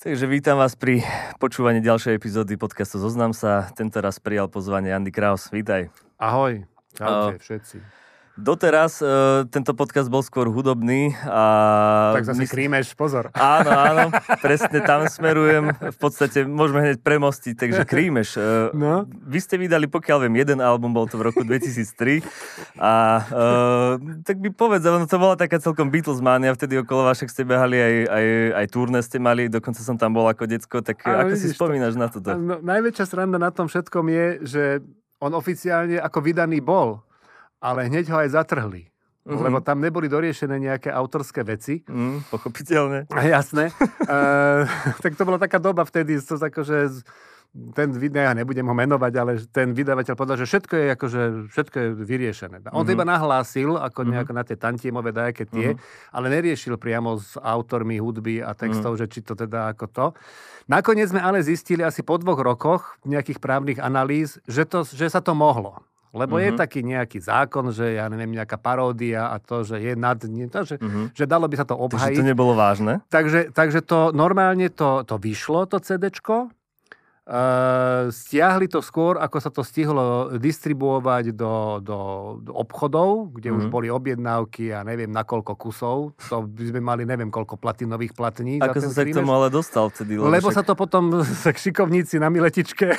Takže vítam vás pri počúvaní ďalšej epizódy podcastu Zoznam sa. Tento raz prijal pozvanie Andy Kraus. Vítaj. Ahoj. Uh, všetci. Doteraz uh, tento podcast bol skôr hudobný. A tak zase mysl... krímeš, pozor. Áno, áno, presne tam smerujem. V podstate môžeme hneď premostiť, takže krímeš. Uh, no? Vy ste vydali, pokiaľ viem, jeden album, bol to v roku 2003. A uh, tak by povedz, no to bola taká celkom Beatles mania, vtedy okolo vašek ste behali, aj, aj, aj turné ste mali, dokonca som tam bol ako decko, tak a, ako si spomínaš to. na toto? No, najväčšia sranda na tom všetkom je, že on oficiálne ako vydaný bol ale hneď ho aj zatrhli. Mm-hmm. Lebo tam neboli doriešené nejaké autorské veci. Mm, pochopiteľne. Jasné. uh, tak to bola taká doba vtedy, to tako, že ten, ja nebudem ho menovať, ale ten vydavateľ povedal, že všetko je, akože, všetko je vyriešené. On mm-hmm. to iba nahlásil, ako mm-hmm. nejako na tie tantiemové dajaké tie, mm-hmm. ale neriešil priamo s autormi hudby a textov, mm-hmm. že či to teda ako to. Nakoniec sme ale zistili asi po dvoch rokoch nejakých právnych analýz, že, to, že sa to mohlo. Lebo mm-hmm. je mhm. taký nejaký zákon, že ja neviem, nejaká paródia a to, že je nad... To, že, mm-hmm. že dalo by sa to obhajiť. Takže to nebolo vážne? Takže, takže to normálne to, to vyšlo, to CDčko. Uh, stiahli to skôr, ako sa to stihlo distribuovať do, do, do obchodov, kde mm-hmm. už mhm. boli objednávky a neviem na koľko kusov. To by sme mali neviem koľko platinových platní. Ako sa sa k tomu ale dostal vtedy? Lebo, lebo však... sa to potom šikovníci na miletičke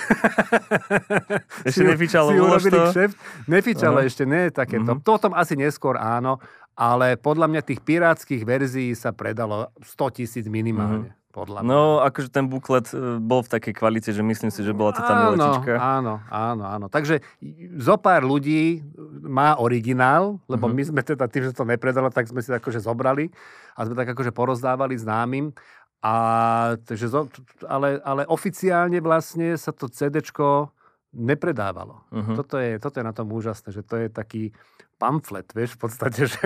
ešte nefičalo, si urobili kšeft. Nefičalo uh-huh. ešte, nie takéto. Mm-hmm. Toto asi neskôr áno, ale podľa mňa tých pirátskych verzií sa predalo 100 tisíc minimálne. Mm-hmm. Podľa no, akože ten buklet e, bol v takej kvalite, že myslím si, že bola to tá áno. Áno, áno, áno. Takže zo pár ľudí má originál, lebo mm-hmm. my sme teda tým, že to nepredalo, tak sme si akože zobrali a sme tak akože porozdávali známym. A, takže, ale, ale oficiálne vlastne sa to CDčko nepredávalo. Uh-huh. Toto, je, toto je na tom úžasné, že to je taký pamflet, vieš, v podstate, že...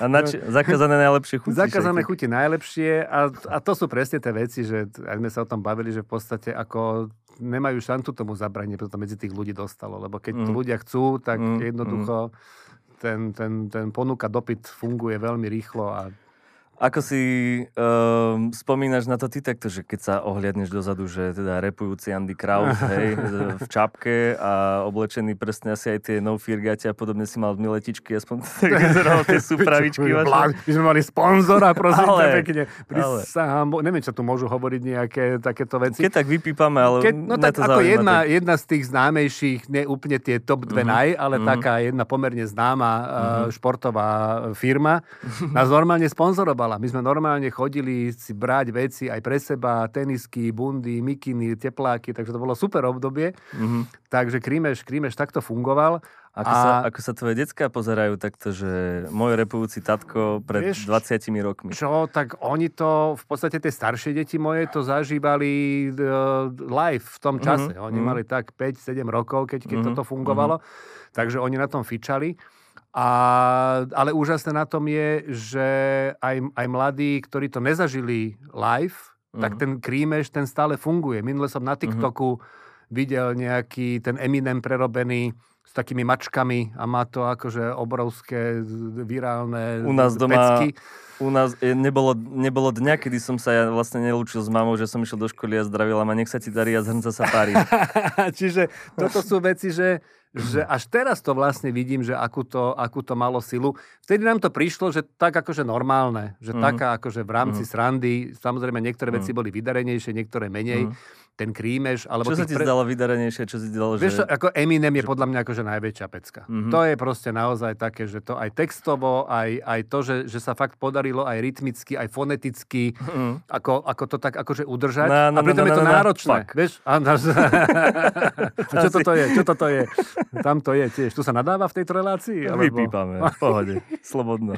A nač- zakázané najlepšie chuti. Zakázané chuti najlepšie a, a to sú presne tie veci, že aj sme sa o tom bavili, že v podstate ako nemajú šancu tomu zabranie, preto to medzi tých ľudí dostalo, lebo keď mm. ľudia chcú, tak mm. jednoducho mm. ten, ten, ten ponuka dopyt funguje veľmi rýchlo a ako si um, spomínaš na to ty takto, že keď sa ohliadneš dozadu, že teda repujúci Andy Kraus, hej, v čapke a oblečený presne asi aj tie no a podobne si mal v miletičky, aspoň tak vyzeralo tie súpravičky. My sme mali sponzora, prosím ale, pekne. Prisahám, ale. neviem, čo tu môžu hovoriť nejaké takéto veci. Keď tak vypípame, ale keď, No tak ako jedna, tak... jedna z tých známejších, nie úplne tie top dve mm-hmm. naj, ale mm-hmm. taká jedna pomerne známa mm-hmm. športová firma nás normálne sponzorovala fungovala. My sme normálne chodili si brať veci aj pre seba, tenisky, bundy, mikiny, tepláky, takže to bolo super obdobie. Mm-hmm. Takže Krímeš, Krímeš takto fungoval. Ako, a... sa, ako sa tvoje decka pozerajú takto, že môj repujúci tatko pred vieš, 20 rokmi? Čo, tak oni to, v podstate tie staršie deti moje to zažívali uh, live v tom čase. Mm-hmm. Oni mm-hmm. mali tak 5-7 rokov, keď, keď mm-hmm. toto fungovalo. Mm-hmm. Takže oni na tom fičali. A, ale úžasné na tom je, že aj, aj mladí, ktorí to nezažili live, uh-huh. tak mhm. ten krímeš, ten stále funguje. Minule som na mhm. TikToku uh-huh. videl nejaký ten Eminem prerobený takými mačkami a má to akože obrovské virálne U nás doma, pecky. U nás e, nebolo, nebolo dňa, kedy som sa ja vlastne nelúčil s mamou, že som išiel do školy a zdravila ma, nech sa ti darí a zhrnca sa pári. Čiže toto sú veci, že že až teraz to vlastne vidím, že akú to, akú to malo silu. Vtedy nám to prišlo, že tak akože normálne, že mm-hmm. taká akože v rámci mm-hmm. srandy, samozrejme niektoré veci mm-hmm. boli vydarenejšie, niektoré menej. Mm-hmm ten krímeš. Alebo čo sa ti pre... zdalo vydarenejšie? Čo si zdalo, Vieš, že... ako Eminem je že... podľa mňa akože najväčšia pecka. Mm-hmm. To je proste naozaj také, že to aj textovo, aj, aj to, že, že sa fakt podarilo aj rytmicky, aj foneticky, mm-hmm. ako, ako to tak akože udržať. No, no, a pritom no, no, je to no, no, náročné. No, vieš? A, a čo toto je? Čo toto je? Tam to je tiež. Tu sa nadáva v tejto relácii? Alebo... Vypípame, v pohode. Slobodno.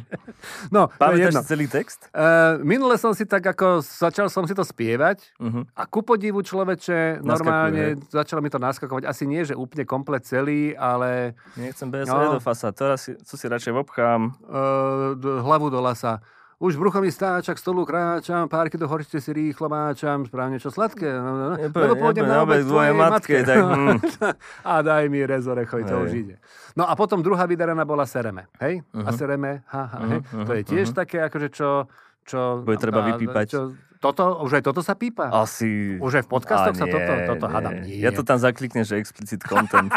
No, Pamätáš si celý text? Uh, minule som si tak ako, začal som si to spievať uh-huh. a ku podivu človek človeče, normálne Naskakuje. začalo mi to naskakovať. Asi nie, že úplne komplet celý, ale... Nechcem bez no, fasa, to si, to si radšej obchám. Uh, hlavu do lasa. Už brucho mi stáča, k stolu kráčam, párky do horčice si rýchlo máčam, správne čo sladké. No, no, no. Lebo pôjdem na obed tvojej matke. Tak, mm. a daj mi rezorechoj, to už ide. No a potom druhá vydaraná bola Sereme, hej? Uh-huh. A mhm. Sereme, ha, ha, uh-huh. hej? To je tiež uh-huh. také, akože čo čo... Bude treba vypípať. Čo, toto, už aj toto sa pípa? Asi... Už aj v podcastoch sa toto, toto hádam nie. Ja to tam zakliknem, že explicit content.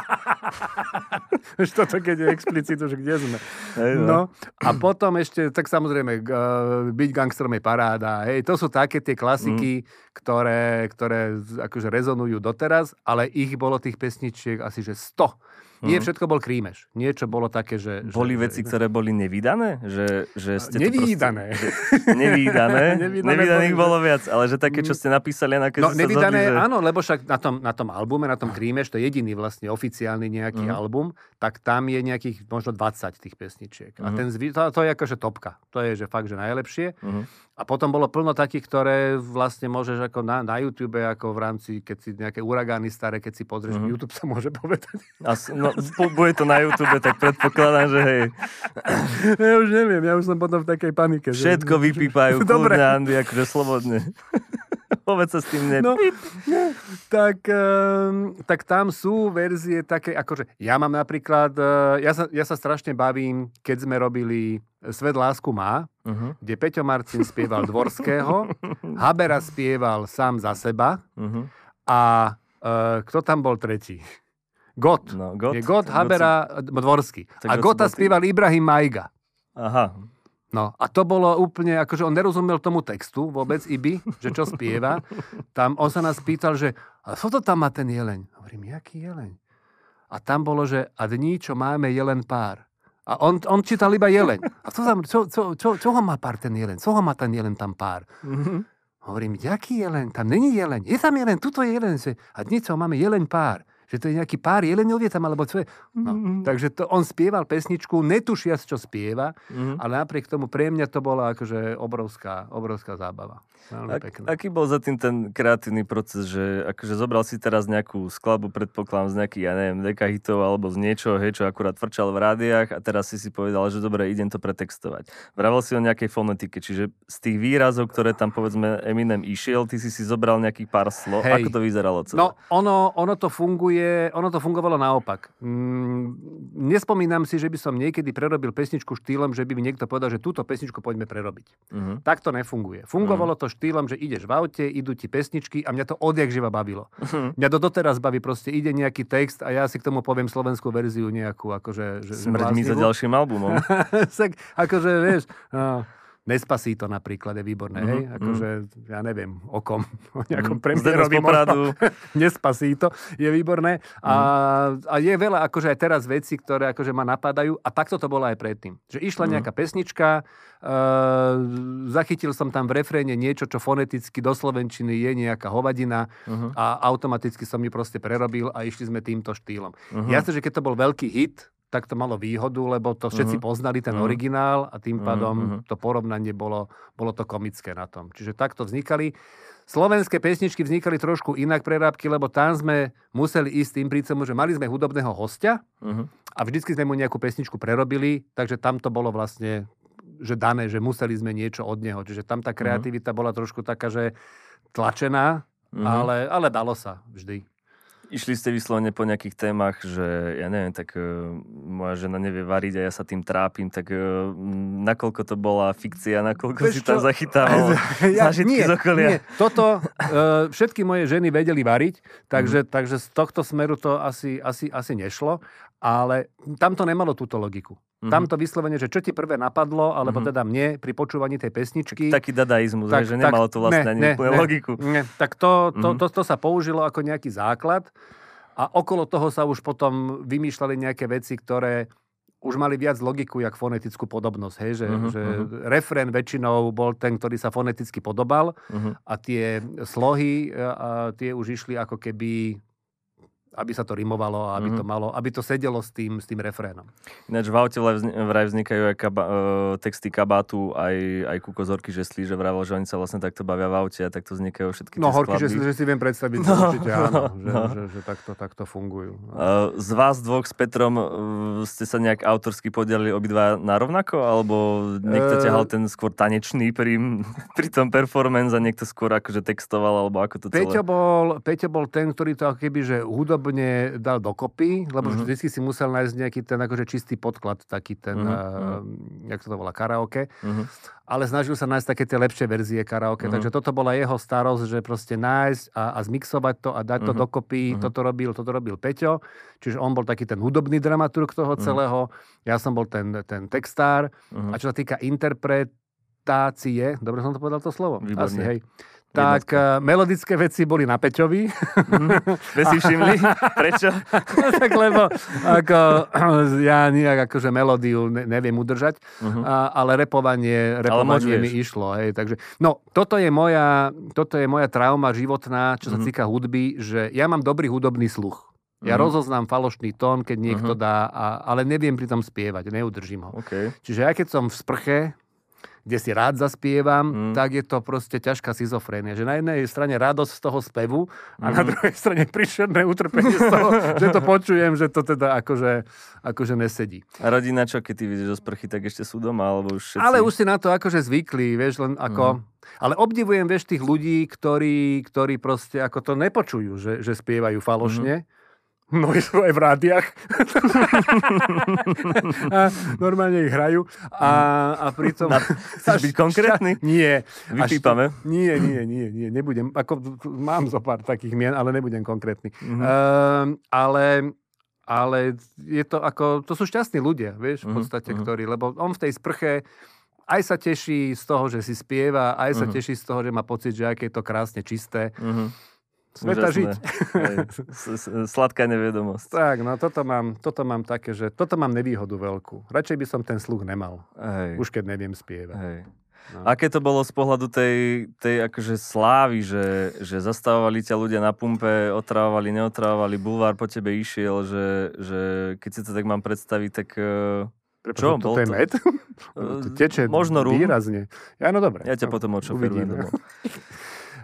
už toto, keď je explicit, už kde sme. Hej, no. no. A potom ešte, tak samozrejme, uh, byť gangstrom je paráda. Hej, to sú také tie klasiky, mm. ktoré, ktoré akože rezonujú doteraz, ale ich bolo tých pesničiek asi, že 100. Nie mm. všetko bol krímeš. Niečo bolo také, že... Boli že, veci, ktoré boli nevydané? Že, že ste nevydané. To proste, nevýdané. Nevydaných bolo viac, ale že také, čo ste napísali, na no, nevydané, že... áno, lebo však na tom, na tom albume, na tom krímeš, to je jediný vlastne oficiálny nejaký mm. album, tak tam je nejakých možno 20 tých pesničiek. Mm. A mhm. ten, to, to je akože topka. To je že fakt, že najlepšie. Mm. A potom bolo plno takých, ktoré vlastne môžeš ako na, na YouTube, ako v rámci, keď si nejaké uragány staré, keď si pozrieš, mm-hmm. YouTube sa môže povedať. As, no, bude to na YouTube, tak predpokladám, že hej. Ja už neviem, ja už som potom v takej panike. Všetko že... vypípajú, Dobre. kľudne, Andy, akože slobodne. Povedz sa s tým ne. No, tak, um, tak tam sú verzie také, akože ja mám napríklad, uh, ja, sa, ja sa strašne bavím, keď sme robili Svet lásku má, uh-huh. kde Peťo Marcin spieval Dvorského, Habera spieval sám za seba uh-huh. a uh, kto tam bol tretí? Got. No, God. Je Got, Habera, Dvorský. a Gota spieval Ibrahim Majga. Aha. No a to bolo úplne, akože on nerozumel tomu textu vôbec, Ibi, že čo spieva. Tam on sa nás pýtal, že a čo to tam má ten jeleň? Hovorím, jaký jeleň? A tam bolo, že a dní, čo máme, je len pár. A on, on čítal iba jeleň. A čo, tam, čo, čo, čo, čo ho má pár ten jeleň? Co ho má ten jeleň tam pár? Mm-hmm. Hovorím, jaký jeleň? Tam není jeleň. Je tam jeleň, tuto je jeleň. A dnes ho máme jeleň pár že to je nejaký pár jeleňovie tam, alebo čo je. No, mm-hmm. Takže to, on spieval pesničku, netušiac, čo spieva, mm-hmm. ale napriek tomu pre mňa to bola akože obrovská, obrovská zábava. Veľmi pekné. Aký bol za tým ten kreatívny proces, že akože zobral si teraz nejakú skladbu, predpokladám, z nejakých, ja neviem, dekahitov alebo z niečoho, hej, čo akurát vrčal v rádiách a teraz si si povedal, že dobre, idem to pretextovať. Vravel si o nejakej fonetike, čiže z tých výrazov, ktoré tam povedzme Eminem išiel, ty si si zobral nejakých pár slov. Hej. Ako to vyzeralo celé? No, ono, ono to funguje funguje, ono to fungovalo naopak. Mm, nespomínam si, že by som niekedy prerobil pesničku štýlom, že by mi niekto povedal, že túto pesničku poďme prerobiť. Uh-huh. Tak to nefunguje. Fungovalo uh-huh. to štýlom, že ideš v aute, idú ti pesničky a mňa to odjak živa bavilo. Uh-huh. Mňa to doteraz baví, proste ide nejaký text a ja si k tomu poviem slovenskú verziu nejakú. Akože, že, Smrť mi za ďalším albumom. akože, vieš, no, Nespasí to napríklad je výborné, uh-huh, hej? Mhm. Akože, uh-huh. ja neviem, o kom, o nejakom premiérovi Nespasí to, je výborné. Uh-huh. A, a je veľa akože aj teraz veci, ktoré akože ma napadajú a takto to bolo aj predtým. Že išla uh-huh. nejaká pesnička, uh, zachytil som tam v refréne niečo, čo foneticky do Slovenčiny je nejaká hovadina uh-huh. a automaticky som ju proste prerobil a išli sme týmto štýlom. Uh-huh. Jasne, že keď to bol veľký hit, tak to malo výhodu, lebo to všetci uh-huh. poznali, ten uh-huh. originál a tým pádom uh-huh. to porovnanie bolo, bolo to komické na tom. Čiže takto vznikali. Slovenské pesničky vznikali trošku inak prerábky, lebo tam sme museli ísť tým prícom, že mali sme hudobného hostia uh-huh. a vždycky sme mu nejakú pesničku prerobili, takže tam to bolo vlastne že dané, že museli sme niečo od neho. Čiže tam tá kreativita uh-huh. bola trošku taká, že tlačená, uh-huh. ale, ale dalo sa vždy. Išli ste vyslovene po nejakých témach, že ja neviem, tak uh, moja žena nevie variť a ja sa tým trápim, tak uh, nakoľko to bola fikcia, nakoľko Veš si tam zachytával ja, nie, z okolia? Nie, toto, uh, všetky moje ženy vedeli variť, takže, mm. takže z tohto smeru to asi, asi, asi nešlo, ale tam to nemalo túto logiku. Mm-hmm. Tam to vyslovene, že čo ti prvé napadlo, alebo mm-hmm. teda mne pri počúvaní tej pesničky. Taký dadaizmus, tak, že nemalo to vlastne ne, ani ne, ne, logiku. Ne, tak to, to, mm-hmm. to, to sa použilo ako nejaký základ a okolo toho sa už potom vymýšľali nejaké veci, ktoré už mali viac logiku, jak fonetickú podobnosť. Hej? Že, uh-huh, že uh-huh. refrén väčšinou bol ten, ktorý sa foneticky podobal uh-huh. a tie slohy a tie už išli ako keby aby sa to rimovalo a aby, mm-hmm. to malo, aby to sedelo s tým, s tým refrénom. Ináč v aute vraj vznikajú aj kaba, uh, texty kabátu, aj, aj kukozorky žeslí, že vravel, že oni sa vlastne takto bavia v aute a takto vznikajú všetky No horky žeslí, že si viem predstaviť, no, určite áno, že, no. že, že, takto, takto fungujú. Uh, z vás dvoch s Petrom uh, ste sa nejak autorsky podielili obidva na rovnako, alebo niekto uh, ťahal ten skôr tanečný pri, pri tom performance a niekto skôr akože textoval, alebo ako to celé? Peťo bol, Peťo bol ten, ktorý to keby, že hudobne úplne dal dokopy, lebo uh-huh. vždy si musel nájsť nejaký ten akože čistý podklad, taký ten, uh-huh. uh, jak to volá, karaoke. Uh-huh. Ale snažil sa nájsť také tie lepšie verzie karaoke. Uh-huh. Takže toto bola jeho starosť, že proste nájsť a, a zmixovať to a dať uh-huh. to dokopy. Uh-huh. Toto robil, toto robil Peťo. Čiže on bol taký ten hudobný dramaturg toho uh-huh. celého. Ja som bol ten, ten textár. Uh-huh. A čo sa týka interpretácie, dobre som to povedal to slovo? Výborné. Asi, hej tak uh, melodické veci boli na Peťovi. Mm, si všimli? Prečo? no, tak lebo ako, ja nejak akože melódiu ne, neviem udržať, uh-huh. a, ale repovanie, repovanie ale mi išlo. Hej, takže, no, toto je, moja, toto je moja trauma životná, čo sa uh-huh. týka hudby, že ja mám dobrý hudobný sluch. Ja uh-huh. rozoznám falošný tón, keď niekto uh-huh. dá, a, ale neviem pri tom spievať, neudržím ho. Okay. Čiže ja keď som v sprche, kde si rád zaspievam, mm. tak je to proste ťažká schizofrénia. Že na jednej strane radosť z toho spevu a mm. na druhej strane príšerné utrpenie z toho, že to počujem, že to teda akože, akože nesedí. A rodina čo, keď ty vidíš do sprchy, tak ešte sú doma, alebo už všetci... Ale už si na to akože zvykli, vieš, len ako... Mm. Ale obdivujem, vieš, tých ľudí, ktorí, ktorí proste ako to nepočujú, že, že spievajú falošne. Mm Mnohí sú aj v rádiách. a normálne ich hrajú. A, a pritom... Na, chceš byť konkrétny? Šťa... Nie. Vypípame? Nie, nie, nie, nie. Nebudem. Ako, mám zo pár takých mien, ale nebudem konkrétny. Mm-hmm. Uh, ale ale je to ako, to sú šťastní ľudia, vieš, v mhm, podstate, mm-hmm. ktorí, lebo on v tej sprche aj sa teší z toho, že si spieva, aj sa mm-hmm. teší z toho, že má pocit, že aké je to krásne čisté. Mm-hmm sveta žiť. Sladká nevedomosť. Tak, no toto mám, toto mám také, že toto mám nevýhodu veľkú. Radšej by som ten sluch nemal. Hej. Už keď neviem spievať. Hej. No. Aké to bolo z pohľadu tej, tej akože slávy, že, že zastavovali ťa ľudia na pumpe, otrávali, neotrávali, bulvár po tebe išiel, že, že keď si to tak mám predstaviť, tak... Eh, Prepo, čo? To, to je med? to teče Možno rum. výrazne. Ja, no dobre. Ja ťa no, potom odšoferujem.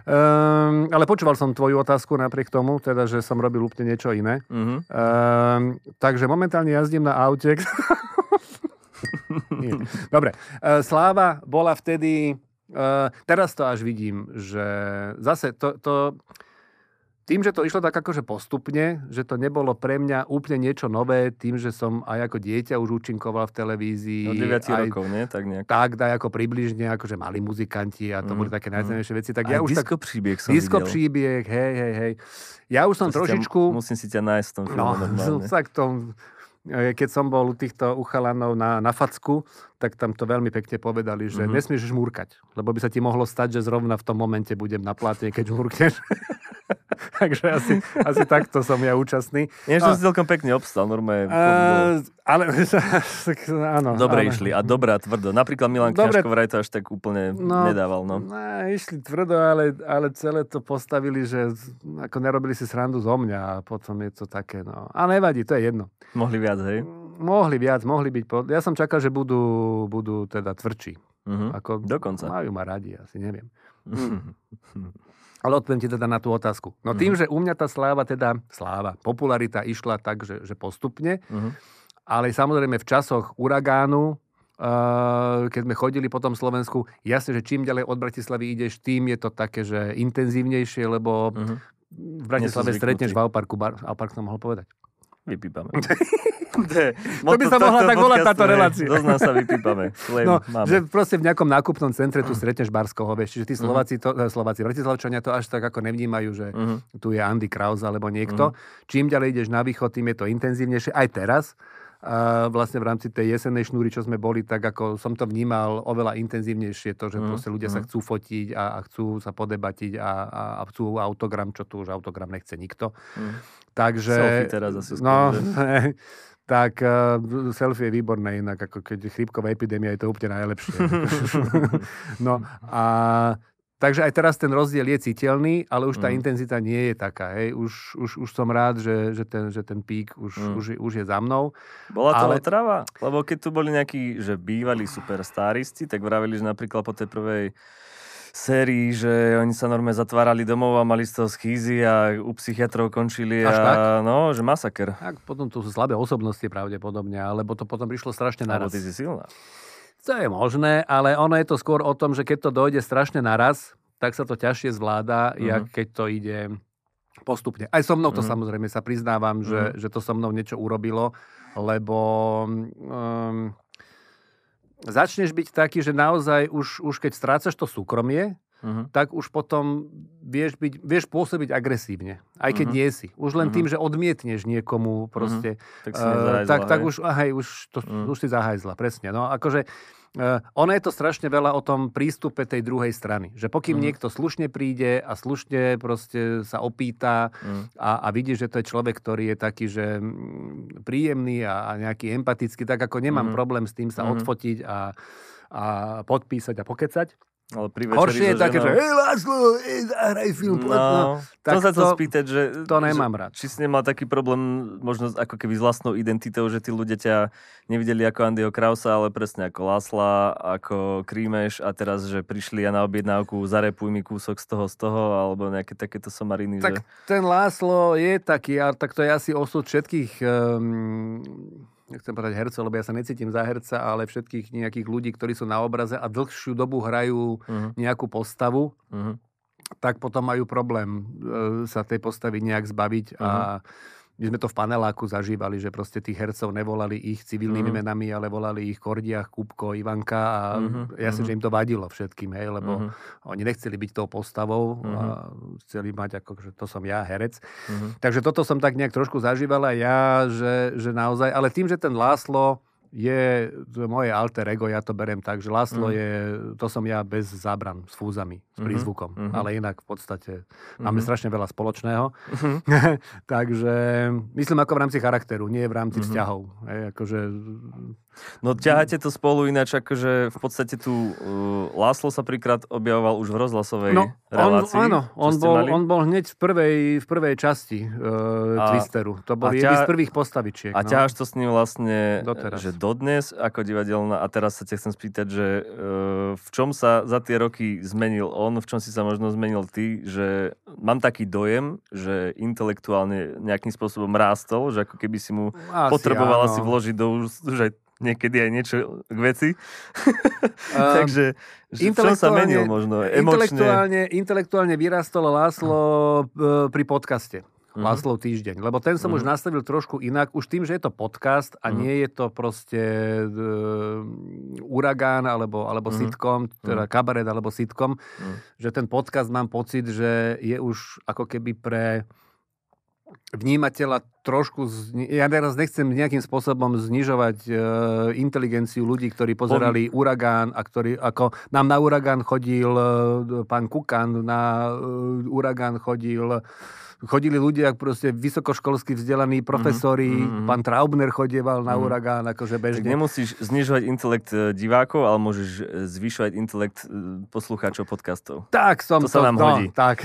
Um, ale počúval som tvoju otázku napriek tomu, teda, že som robil úplne niečo iné. Uh-huh. Um, takže momentálne jazdím na aute. Dobre. Uh, Sláva bola vtedy... Uh, teraz to až vidím, že zase to, to tým, že to išlo tak akože postupne, že to nebolo pre mňa úplne niečo nové, tým, že som aj ako dieťa už účinkoval v televízii. Od 9 aj, rokov, nie? Tak nejak. Tak, daj ako približne, akože mali muzikanti a to mm, boli také najzaujímavejšie mm. veci. Tak ja už disco tak, príbieh som Disco videl. príbieh, hej, hej, hej. Ja už som to trošičku... Ťa, musím si ťa nájsť v tom filmu. No, tak to, e, keď som bol u týchto uchalanov na, na facku, tak tam to veľmi pekne povedali, že mm-hmm. nesmieš žmúrkať, lebo by sa ti mohlo stať, že zrovna v tom momente budem na plate, keď žmúrkneš. Takže asi, asi takto som ja účastný. Nie, že si celkom pekne obstal, normálne. Uh, ale áno. Dobre áno. išli a dobré a tvrdo. Napríklad Milan Dobre, Kňažko vraj to až tak úplne no, nedával. No. no. išli tvrdo, ale, ale celé to postavili, že ako nerobili si srandu zo mňa a potom je to také, no. A nevadí, to je jedno. Mohli viac, hej? Mohli viac, mohli byť. Po... Ja som čakal, že budú, budú teda tvrdší. Uh-huh. Ako Dokonca. Majú ma radi, asi neviem. Ale odpoviem ti teda na tú otázku. No tým, uh-huh. že u mňa tá sláva, teda sláva, popularita išla tak, že, že postupne, uh-huh. ale samozrejme v časoch uragánu, uh, keď sme chodili po tom Slovensku, jasne, že čím ďalej od Bratislavy ideš, tým je to také, že intenzívnejšie, lebo uh-huh. v Bratislave stretneš v Alparku, bar, Alpark som mohol povedať. Vypípame. to by sa mohla tak volať táto relácia. Dosť nás sa vypípame. no, máme. že proste v nejakom nákupnom centre tu stretneš Barskoho, vieš, čiže tí mhm. Slováci, to, uh Slováci, Bratislavčania to až tak ako nevnímajú, že uh-huh. tu je Andy Kraus alebo niekto. Uh-huh. Čím ďalej ideš na východ, tým je to intenzívnejšie. Aj teraz, a vlastne v rámci tej jesennej šnúry, čo sme boli, tak ako som to vnímal oveľa intenzívnejšie, to, že mm, proste ľudia mm. sa chcú fotiť a, a chcú sa podebatiť a, a, a chcú autogram, čo tu už autogram nechce nikto. Mm. Takže... Selfie teraz asi no, tak uh, selfie je výborné inak, ako keď chrípková epidémia je to úplne najlepšie. no a Takže aj teraz ten rozdiel je citeľný, ale už tá mm. intenzita nie je taká. Hej. Už, už, už som rád, že, že, ten, že ten pík už, mm. už, už je za mnou. Bola to ale... otrava? Lebo keď tu boli nejakí, že bývalí superstáristi, tak vravili, že napríklad po tej prvej sérii, že oni sa normálne zatvárali domov a mali z toho schýzy a u psychiatrov končili Až a tak? no, že masaker. Tak, potom to sú slabé osobnosti pravdepodobne, alebo to potom prišlo strašne naraz. Alebo ty si silná. To je možné, ale ono je to skôr o tom, že keď to dojde strašne naraz, tak sa to ťažšie zvláda, uh-huh. jak keď to ide Postupne. Aj so mnou to mm. samozrejme sa priznávam, že, mhm. že to so mnou niečo urobilo, lebo um, začneš byť taký, že naozaj už, už keď strácaš to súkromie, uh-huh. tak už potom vieš, byť, vieš pôsobiť agresívne. Aj keď uh-huh. nie si. Už len uh-huh. tým, že odmietneš niekomu proste. Uh-huh. Tak, uh, tak, tak už, ahaj, už, to, uh-huh. už si zahajzla, presne. No akože ono je to strašne veľa o tom prístupe tej druhej strany. Že pokým mm. niekto slušne príde a slušne proste sa opýta mm. a, a vidí, že to je človek, ktorý je taký, že mm, príjemný a, a nejaký empatický, tak ako nemám mm. problém s tým sa mm. odfotiť a, a podpísať a pokecať. Ale pri Horšie je také, že hej Láslo, zahraj film. No, no. Tak to sa to spýtať, že... To nemám že, rád. Či si nemal taký problém, možno ako keby s vlastnou identitou, že tí ľudia ťa nevideli ako Andyho Krausa, ale presne ako Lásla, ako Krímeš a teraz, že prišli a na objednávku zarepuj mi kúsok z toho, z toho, alebo nejaké takéto somariny. Tak že... ten Láslo je taký, ale tak to je asi osud všetkých um, nechcem povedať hercov, lebo ja sa necítim za herca, ale všetkých nejakých ľudí, ktorí sú na obraze a dlhšiu dobu hrajú uh-huh. nejakú postavu, uh-huh. tak potom majú problém e, sa tej postavy nejak zbaviť uh-huh. a my sme to v paneláku zažívali, že proste tých hercov nevolali ich civilnými uh-huh. menami, ale volali ich Kordiach, Kupko, Ivanka a uh-huh. ja si, že im to vadilo všetkým, hej, lebo uh-huh. oni nechceli byť tou postavou uh-huh. a chceli mať ako, že to som ja, herec. Uh-huh. Takže toto som tak nejak trošku zažívala ja, že, že naozaj, ale tým, že ten Láslo je moje alter ego, ja to berem tak, že Laslo mm. je, to som ja bez zábran, s fúzami, s mhm, prízvukom. Mm-hmm. Ale inak v podstate mm-hmm. máme strašne veľa spoločného. Mm-hmm. Takže myslím ako v rámci charakteru, nie v rámci mm-hmm. vzťahov. Hej, akože No ťaháte to spolu ináč, akože v podstate tu uh, Láslo sa príkrát objavoval už v rozhlasovej no, relácii. On, áno, on bol, on bol hneď v prvej, v prvej časti uh, a, Twisteru. To bol jedný z prvých postavičiek. A no. ťaháš to s ním vlastne, Doteraz. že dodnes ako divadelná. A teraz sa ťa chcem spýtať, že uh, v čom sa za tie roky zmenil on, v čom si sa možno zmenil ty, že mám taký dojem, že intelektuálne nejakým spôsobom rástol, že ako keby si mu Asi, potrebovala áno. si vložiť do už aj niekedy aj niečo k veci. Um, Takže čo sa menil možno emočne? Intelektuálne, intelektuálne vyrastolo Láslo uh, pri podcaste. Mm-hmm. Láslov týždeň. Lebo ten som mm-hmm. už nastavil trošku inak. Už tým, že je to podcast a mm-hmm. nie je to proste uh, uragán alebo, alebo mm-hmm. sitcom, teda mm-hmm. kabaret alebo sitcom, mm-hmm. že ten podcast mám pocit, že je už ako keby pre vnímateľa trošku, ja teraz nechcem nejakým spôsobom znižovať e, inteligenciu ľudí, ktorí pozerali On... Uragán a ktorí, ako nám na Uragán chodil e, pán Kukan, na e, Uragán chodil chodili ľudia, proste vysokoškolsky vzdelaní profesori, mm-hmm. pán Traubner chodieval na mm-hmm. uragán, akože bežne. Tak nemusíš znižovať intelekt e, divákov, ale môžeš e, zvyšovať intelekt e, poslucháčov podcastov. Tak som to. To sa nám no, hodí. Tak.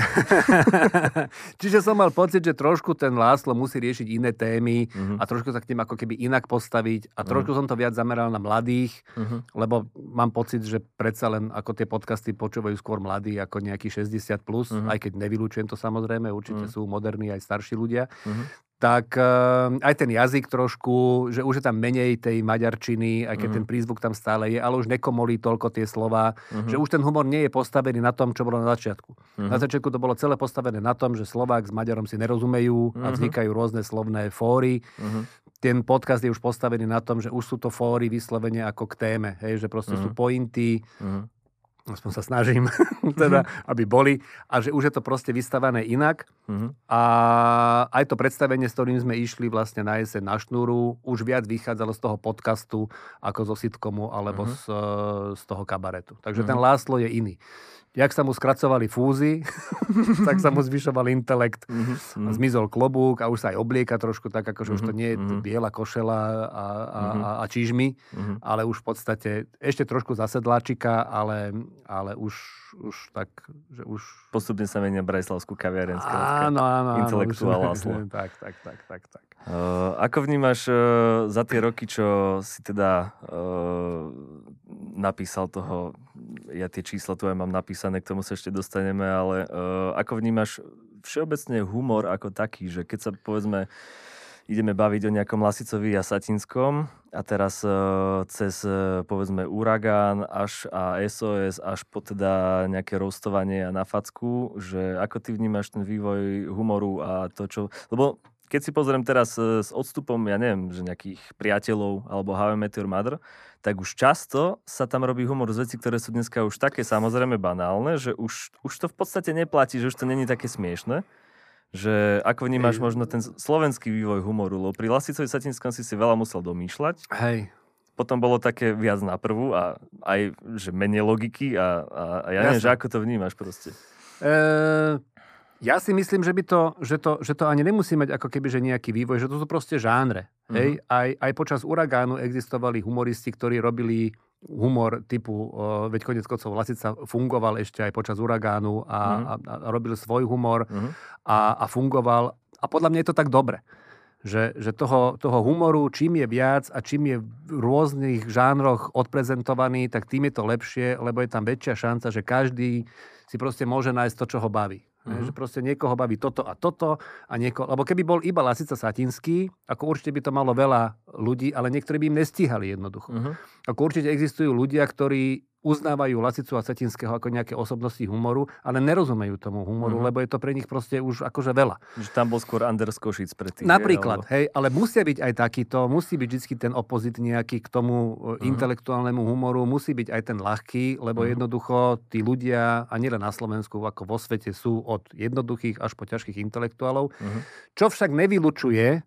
Čiže som mal pocit, že trošku ten Láslo musí riešiť iné témy mm-hmm. a trošku sa k tým ako keby inak postaviť a trošku mm-hmm. som to viac zameral na mladých, mm-hmm. lebo mám pocit, že predsa len ako tie podcasty počúvajú skôr mladí ako nejaký 60+, plus, mm-hmm. aj keď nevylučujem to samozrejme, určite mm-hmm. sú moderní aj starší ľudia, uh-huh. tak uh, aj ten jazyk trošku, že už je tam menej tej maďarčiny, aj keď uh-huh. ten prízvuk tam stále je, ale už nekomolí toľko tie slova, uh-huh. že už ten humor nie je postavený na tom, čo bolo na začiatku. Uh-huh. Na začiatku to bolo celé postavené na tom, že Slovák s Maďarom si nerozumejú uh-huh. a vznikajú rôzne slovné fóry. Uh-huh ten podcast je už postavený na tom, že už sú to fóry vyslovene ako k téme, hej, že proste uh-huh. sú pointy, uh-huh aspoň sa snažím, teda, mhm. aby boli, a že už je to proste vystavané inak. Uh-huh. A aj to predstavenie, s ktorým sme išli vlastne na jeseň na šnúru, už viac vychádzalo z toho podcastu ako zo sitcomu alebo uh-huh. z, z toho kabaretu. Takže uh-huh. ten Láslo je iný jak sa mu skracovali fúzy, tak sa mu zvyšoval intelekt. Mm-hmm. A zmizol klobúk a už sa aj oblieka trošku tak, akože mm-hmm. už to mhm, nie je mm-hmm. biela košela a, a, mm-hmm. a, a čižmy, mm-hmm. ale už v podstate ešte trošku zasedláčika, ale, ale už, už tak, že už... Postupne sa menia Brajslavskú kaviareň. Áno, áno. Intelektuálna Tak, tak, tak, tak, tak. Uh, ako vnímaš uh, za tie roky, čo si teda uh, napísal toho, ja tie čísla tu aj mám napísané, k tomu sa ešte dostaneme, ale uh, ako vnímaš všeobecne humor ako taký, že keď sa povedzme ideme baviť o nejakom Lasicovi a Satinskom a teraz uh, cez uh, povedzme Uragán až a SOS až po teda nejaké rostovanie a na facku, že ako ty vnímaš ten vývoj humoru a to, čo... Lebo keď si pozriem teraz uh, s odstupom, ja neviem, že nejakých priateľov alebo How I Met Your Mother, tak už často sa tam robí humor z veci, ktoré sú dneska už také samozrejme banálne, že už, už to v podstate neplatí, že už to není také smiešne že ako vnímaš Hej. možno ten slovenský vývoj humoru, lebo pri Lasicovi Satinskom si si veľa musel domýšľať. Hej. Potom bolo také viac na prvú a aj, že menej logiky a, a, a ja Jasne. neviem, že ako to vnímaš proste. E, ja si myslím, že, by to, že, to, že to ani nemusí mať ako keby že nejaký vývoj, že to sú proste žánre. Uh-huh. Hej? Aj, aj počas uragánu existovali humoristi, ktorí robili humor typu, uh, veď konec koncov Lasica fungoval ešte aj počas uragánu a, uh-huh. a, a robil svoj humor uh-huh. a, a fungoval. A podľa mňa je to tak dobre. Že, že toho, toho humoru, čím je viac a čím je v rôznych žánroch odprezentovaný, tak tým je to lepšie, lebo je tam väčšia šanca, že každý si proste môže nájsť to, čo ho baví. Uh-huh. Že proste niekoho baví toto a toto a niekoho... Lebo keby bol iba Lasica Satinský, ako určite by to malo veľa ľudí, ale niektorí by im nestíhali jednoducho. Uh-huh. Ako určite existujú ľudia, ktorí uznávajú Lasicu a Cetinského ako nejaké osobnosti humoru, ale nerozumejú tomu humoru, mm-hmm. lebo je to pre nich proste už akože veľa. Že tam bol skôr Anders Košic pre tých. Napríklad, hej, alebo... hej, ale musia byť aj takýto, musí byť vždy ten opozit nejaký k tomu mm-hmm. intelektuálnemu humoru, musí byť aj ten ľahký, lebo mm-hmm. jednoducho tí ľudia, a nielen na Slovensku, ako vo svete, sú od jednoduchých až po ťažkých intelektuálov, mm-hmm. čo však nevylučuje,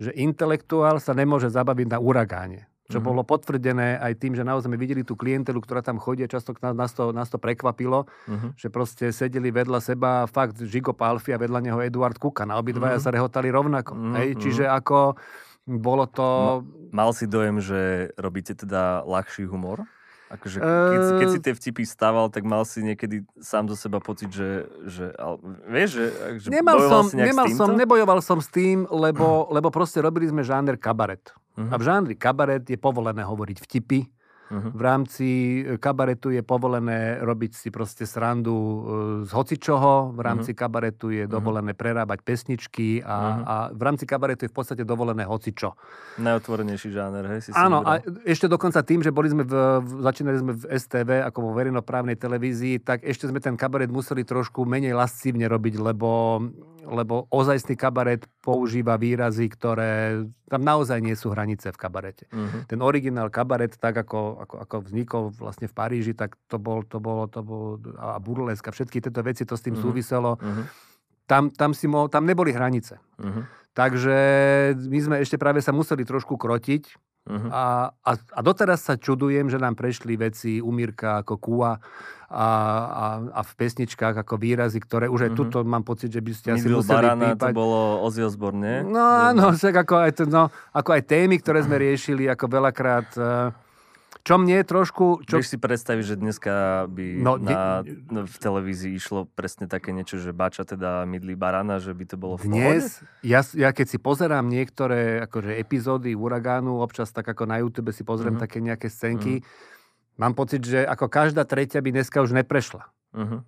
že intelektuál sa nemôže zabaviť na uragáne čo mm-hmm. bolo potvrdené aj tým, že naozaj sme videli tú klientelu, ktorá tam chodí často nás, to, nás to prekvapilo, mm-hmm. že proste sedeli vedľa seba fakt Žigo Palfi a vedľa neho Eduard Kukan a obidvaja mm-hmm. sa rehotali rovnako. Mm-hmm. Hej? Čiže ako bolo to... Mal si dojem, že robíte teda ľahší humor? Akože keď, keď si tie vtipy stával, tak mal si niekedy sám zo seba pocit, že, že ale, vieš, že, že nemal som, si nemal som, nebojoval som s tým, lebo, lebo proste robili sme žáner kabaret. Uh-huh. A v žánri kabaret je povolené hovoriť vtipy, Uh-huh. V rámci e, kabaretu je povolené robiť si proste srandu e, z hocičoho, v rámci uh-huh. kabaretu je dovolené prerábať pesničky a, uh-huh. a v rámci kabaretu je v podstate dovolené hocičo. Najotvorenejší žáner, hej? Si Áno, a ešte dokonca tým, že boli sme v, začínali sme v STV ako vo verejnoprávnej televízii, tak ešte sme ten kabaret museli trošku menej lascívne robiť, lebo lebo ozajstný kabaret používa výrazy, ktoré tam naozaj nie sú hranice v kabarete. Uh-huh. Ten originál kabaret, tak ako, ako, ako vznikol vlastne v Paríži, tak to bol, to bolo, to bolo a burleska, všetky tieto veci, to s tým uh-huh. súviselo. Uh-huh. Tam, tam, si mohol, tam neboli hranice. Uh-huh. Takže my sme ešte práve sa museli trošku krotiť uh-huh. a, a, a doteraz sa čudujem, že nám prešli veci Umírka ako Kua, a, a, a v pesničkách ako výrazy, ktoré už aj mm-hmm. tuto mám pocit, že by ste asi museli Barana, pípať. to bolo Ozzy Osbourne, nie? No áno, však ako aj, to, no, ako aj témy, ktoré sme riešili, ako veľakrát... Uh, čo mne trošku... Čo... Vieš si predstaviť, že dneska by no, na, ne... v televízii išlo presne také niečo, že bača teda mydlí barana, že by to bolo v Dnes, ja, ja keď si pozerám niektoré akože epizódy Uragánu, občas tak ako na YouTube si pozriem mm-hmm. také nejaké scénky, mm-hmm Mám pocit, že ako každá tretia by dneska už neprešla. Uh-huh.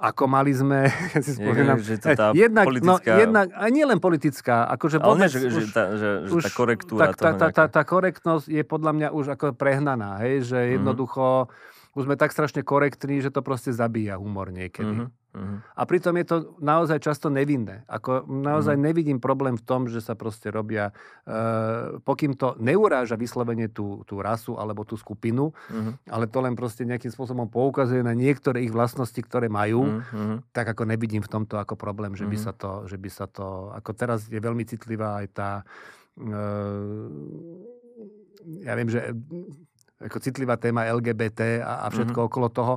Ako mali sme, ja si spomínam, že to tá jednak, no, politická... no, jednak, a nie len politická, akože Ale ne, že, už, že, tá, že, že už, tá korektúra tá, tá, tá, tá, tá korektnosť je podľa mňa už ako prehnaná, hej, že mhm. jednoducho uh-huh. Už sme tak strašne korektní, že to proste zabíja humor niekedy. Uh-huh. Uh-huh. A pritom je to naozaj často nevinné. Ako naozaj uh-huh. nevidím problém v tom, že sa proste robia, uh, pokým to neuráža vyslovene tú, tú rasu alebo tú skupinu, uh-huh. ale to len proste nejakým spôsobom poukazuje na niektoré ich vlastnosti, ktoré majú, uh-huh. tak ako nevidím v tomto ako problém, že by, uh-huh. sa to, že by sa to, ako teraz je veľmi citlivá aj tá, uh, ja viem, že ako citlivá téma LGBT a, a všetko uh-huh. okolo toho,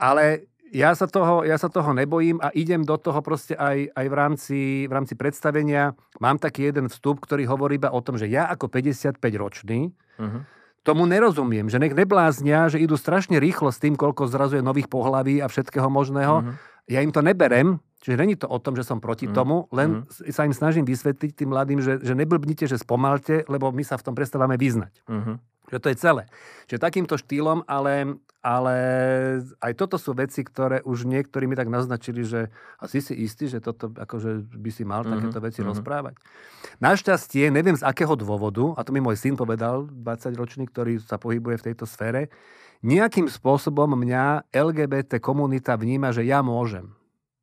ale ja sa, toho, ja sa toho nebojím a idem do toho proste aj, aj v, rámci, v rámci predstavenia. Mám taký jeden vstup, ktorý hovorí iba o tom, že ja ako 55-ročný uh-huh. tomu nerozumiem, že nech nebláznia, že idú strašne rýchlo s tým, koľko zrazuje nových pohlaví a všetkého možného. Uh-huh. Ja im to neberem, čiže není to o tom, že som proti uh-huh. tomu, len uh-huh. sa im snažím vysvetliť tým mladým, že, že neblbnite, že spomalte, lebo my sa v tom prestávame vyznať. Uh-huh. Že to je celé. Čiže takýmto štýlom, ale, ale aj toto sú veci, ktoré už niektorí mi tak naznačili, že asi si istý, že toto akože by si mal mm-hmm. takéto veci mm-hmm. rozprávať. Našťastie, neviem z akého dôvodu, a to mi môj syn povedal, 20-ročný, ktorý sa pohybuje v tejto sfére, nejakým spôsobom mňa LGBT komunita vníma, že ja môžem.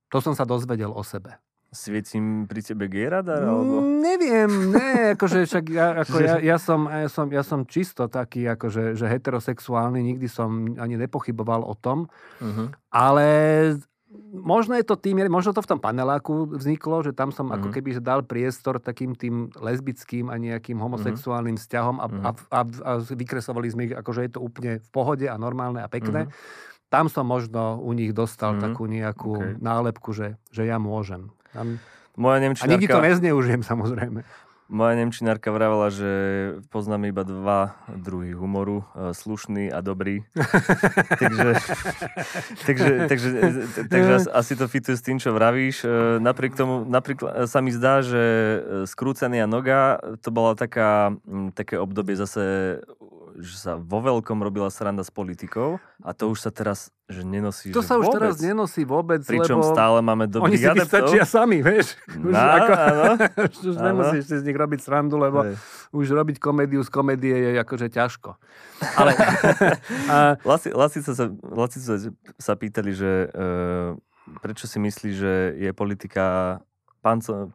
To som sa dozvedel o sebe. Svietím pri tebe Gerada? Alebo... Mm, neviem, ne, akože však ja, ako ja, ja, som, ja, som, ja som čisto taký, akože, že heterosexuálny, nikdy som ani nepochyboval o tom, uh-huh. ale možno je to tým, možno to v tom paneláku vzniklo, že tam som uh-huh. ako mhm. keby že dal priestor takým tým lesbickým a nejakým homosexuálnym uh-huh. vzťahom a, uh-huh. a, a, a vykresovali sme ich, akože je to úplne v pohode a normálne a pekné. Uh-huh. Tam som možno u nich dostal uh-huh. takú nejakú okay. nálepku, že, že ja môžem. Tam... Moja Nemčinárka... A nikdy to nezneužijem, samozrejme. Moja Nemčinárka vravela, že poznám iba dva druhy humoru, e, slušný a dobrý. takže, takže, takže, takže asi to fituje s tým, čo vravíš. E, napriek tomu, napríklad sa mi zdá, že skrúcený a noga, to bola taká, také obdobie zase že sa vo veľkom robila sranda s politikou a to už sa teraz že nenosí To sa už vôbec. teraz nenosí vôbec, Pričom lebo stále máme dobrých Oni si adeptov. stačia sami, vieš. Už, no, ako, áno, už áno. nemusíš si z nich robiť srandu, lebo Hej. už robiť komédiu z komédie je akože ťažko. Ale... a... Lasi, Lasi, sa, Lasi sa, pýtali, že uh, prečo si myslí, že je politika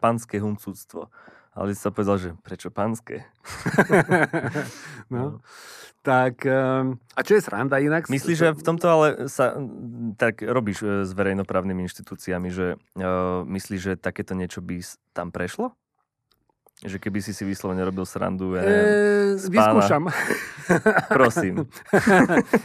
pánske huncúctvo. Ale sa povedal, že prečo pánske? no. Tak, ehm, a čo je sranda inak? Myslíš, že v tomto ale sa tak robíš e, s verejnoprávnymi inštitúciami, že uh, myslíš, že takéto niečo by tam prešlo? Že keby si si vyslovene robil srandu, ja neviem, e, Vyskúšam. Prosím.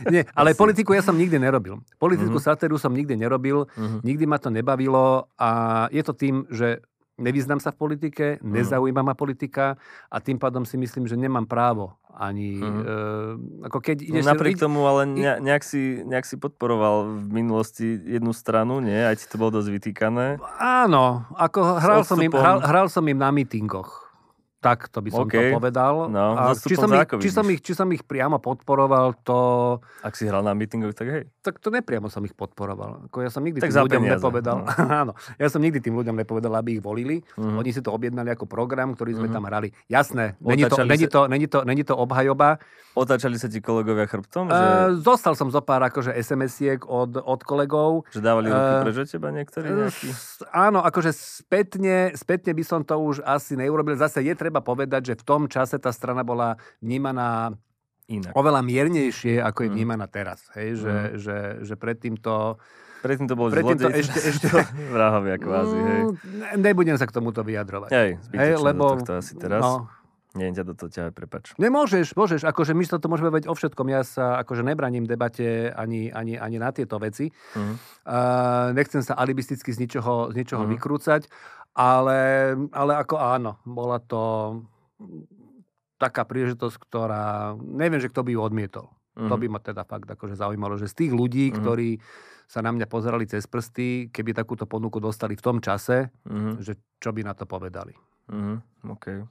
Nie, ale Prosím. politiku ja som nikdy nerobil. Politickú uh-huh. satíru som nikdy nerobil, uh-huh. nikdy ma to nebavilo a je to tým, že nevyznám sa v politike, mhm. nezaujíma ma politika a tým pádom si myslím, že nemám právo ani... Mm. E, ako keď ideš... No, napriek tomu, ale ne, nejak, si, nejak si podporoval v minulosti jednu stranu, nie? Aj ti to bolo dosť vytýkané. Áno, ako hral som, im, hral, hral som im na mítingoch. Tak to by som okay. to povedal. No, a či, som ich, či, som ich, či som ich priamo podporoval, to... Ak si hral na mítingoch, tak hej. Tak to nepriamo som ich podporoval. Ako ja som nikdy tak tým ľuďom peniaze. nepovedal. No. Áno, ja som nikdy tým ľuďom nepovedal, aby ich volili. Uh-huh. Oni si to objednali ako program, ktorý sme uh-huh. tam hrali. Jasné, není to, není, to, není, to, není to obhajoba. Otáčali sa ti kolegovia chrbtom? Že... Uh, zostal som zo pár akože SMS-iek od, od kolegov. Že dávali ruky uh, preč teba niektorí nejakí? Áno, akože spätne, spätne by som to už asi neurobil. Zase je treba povedať, že v tom čase tá strana bola vnímaná Inak. oveľa miernejšie, ako je mhm. vnímaná teraz. Hej, že, mm. že, že predtým to... Predtým to bol predtým to ešte, ešte... vrahovia kvázi, hej. Mm, nebudem sa k tomuto vyjadrovať. Hej, hej lebo... To asi teraz. No, nie, ťa do toho ťa prepač. Nemôžeš, môžeš, akože my sa to môžeme vedieť o všetkom. Ja sa akože nebraním debate ani, ani, ani na tieto veci. Uh-huh. Uh, nechcem sa alibisticky z ničoho, z ničoho uh-huh. vykrúcať, ale, ale ako áno, bola to taká príležitosť, ktorá, neviem, že kto by ju odmietol. Uh-huh. To mhm. by ma teda fakt akože zaujímalo, že z tých ľudí, uh-huh. ktorí sa na mňa pozerali cez prsty, keby takúto ponuku dostali v tom čase, uh-huh. že čo by na to povedali. Uh-huh. Okay.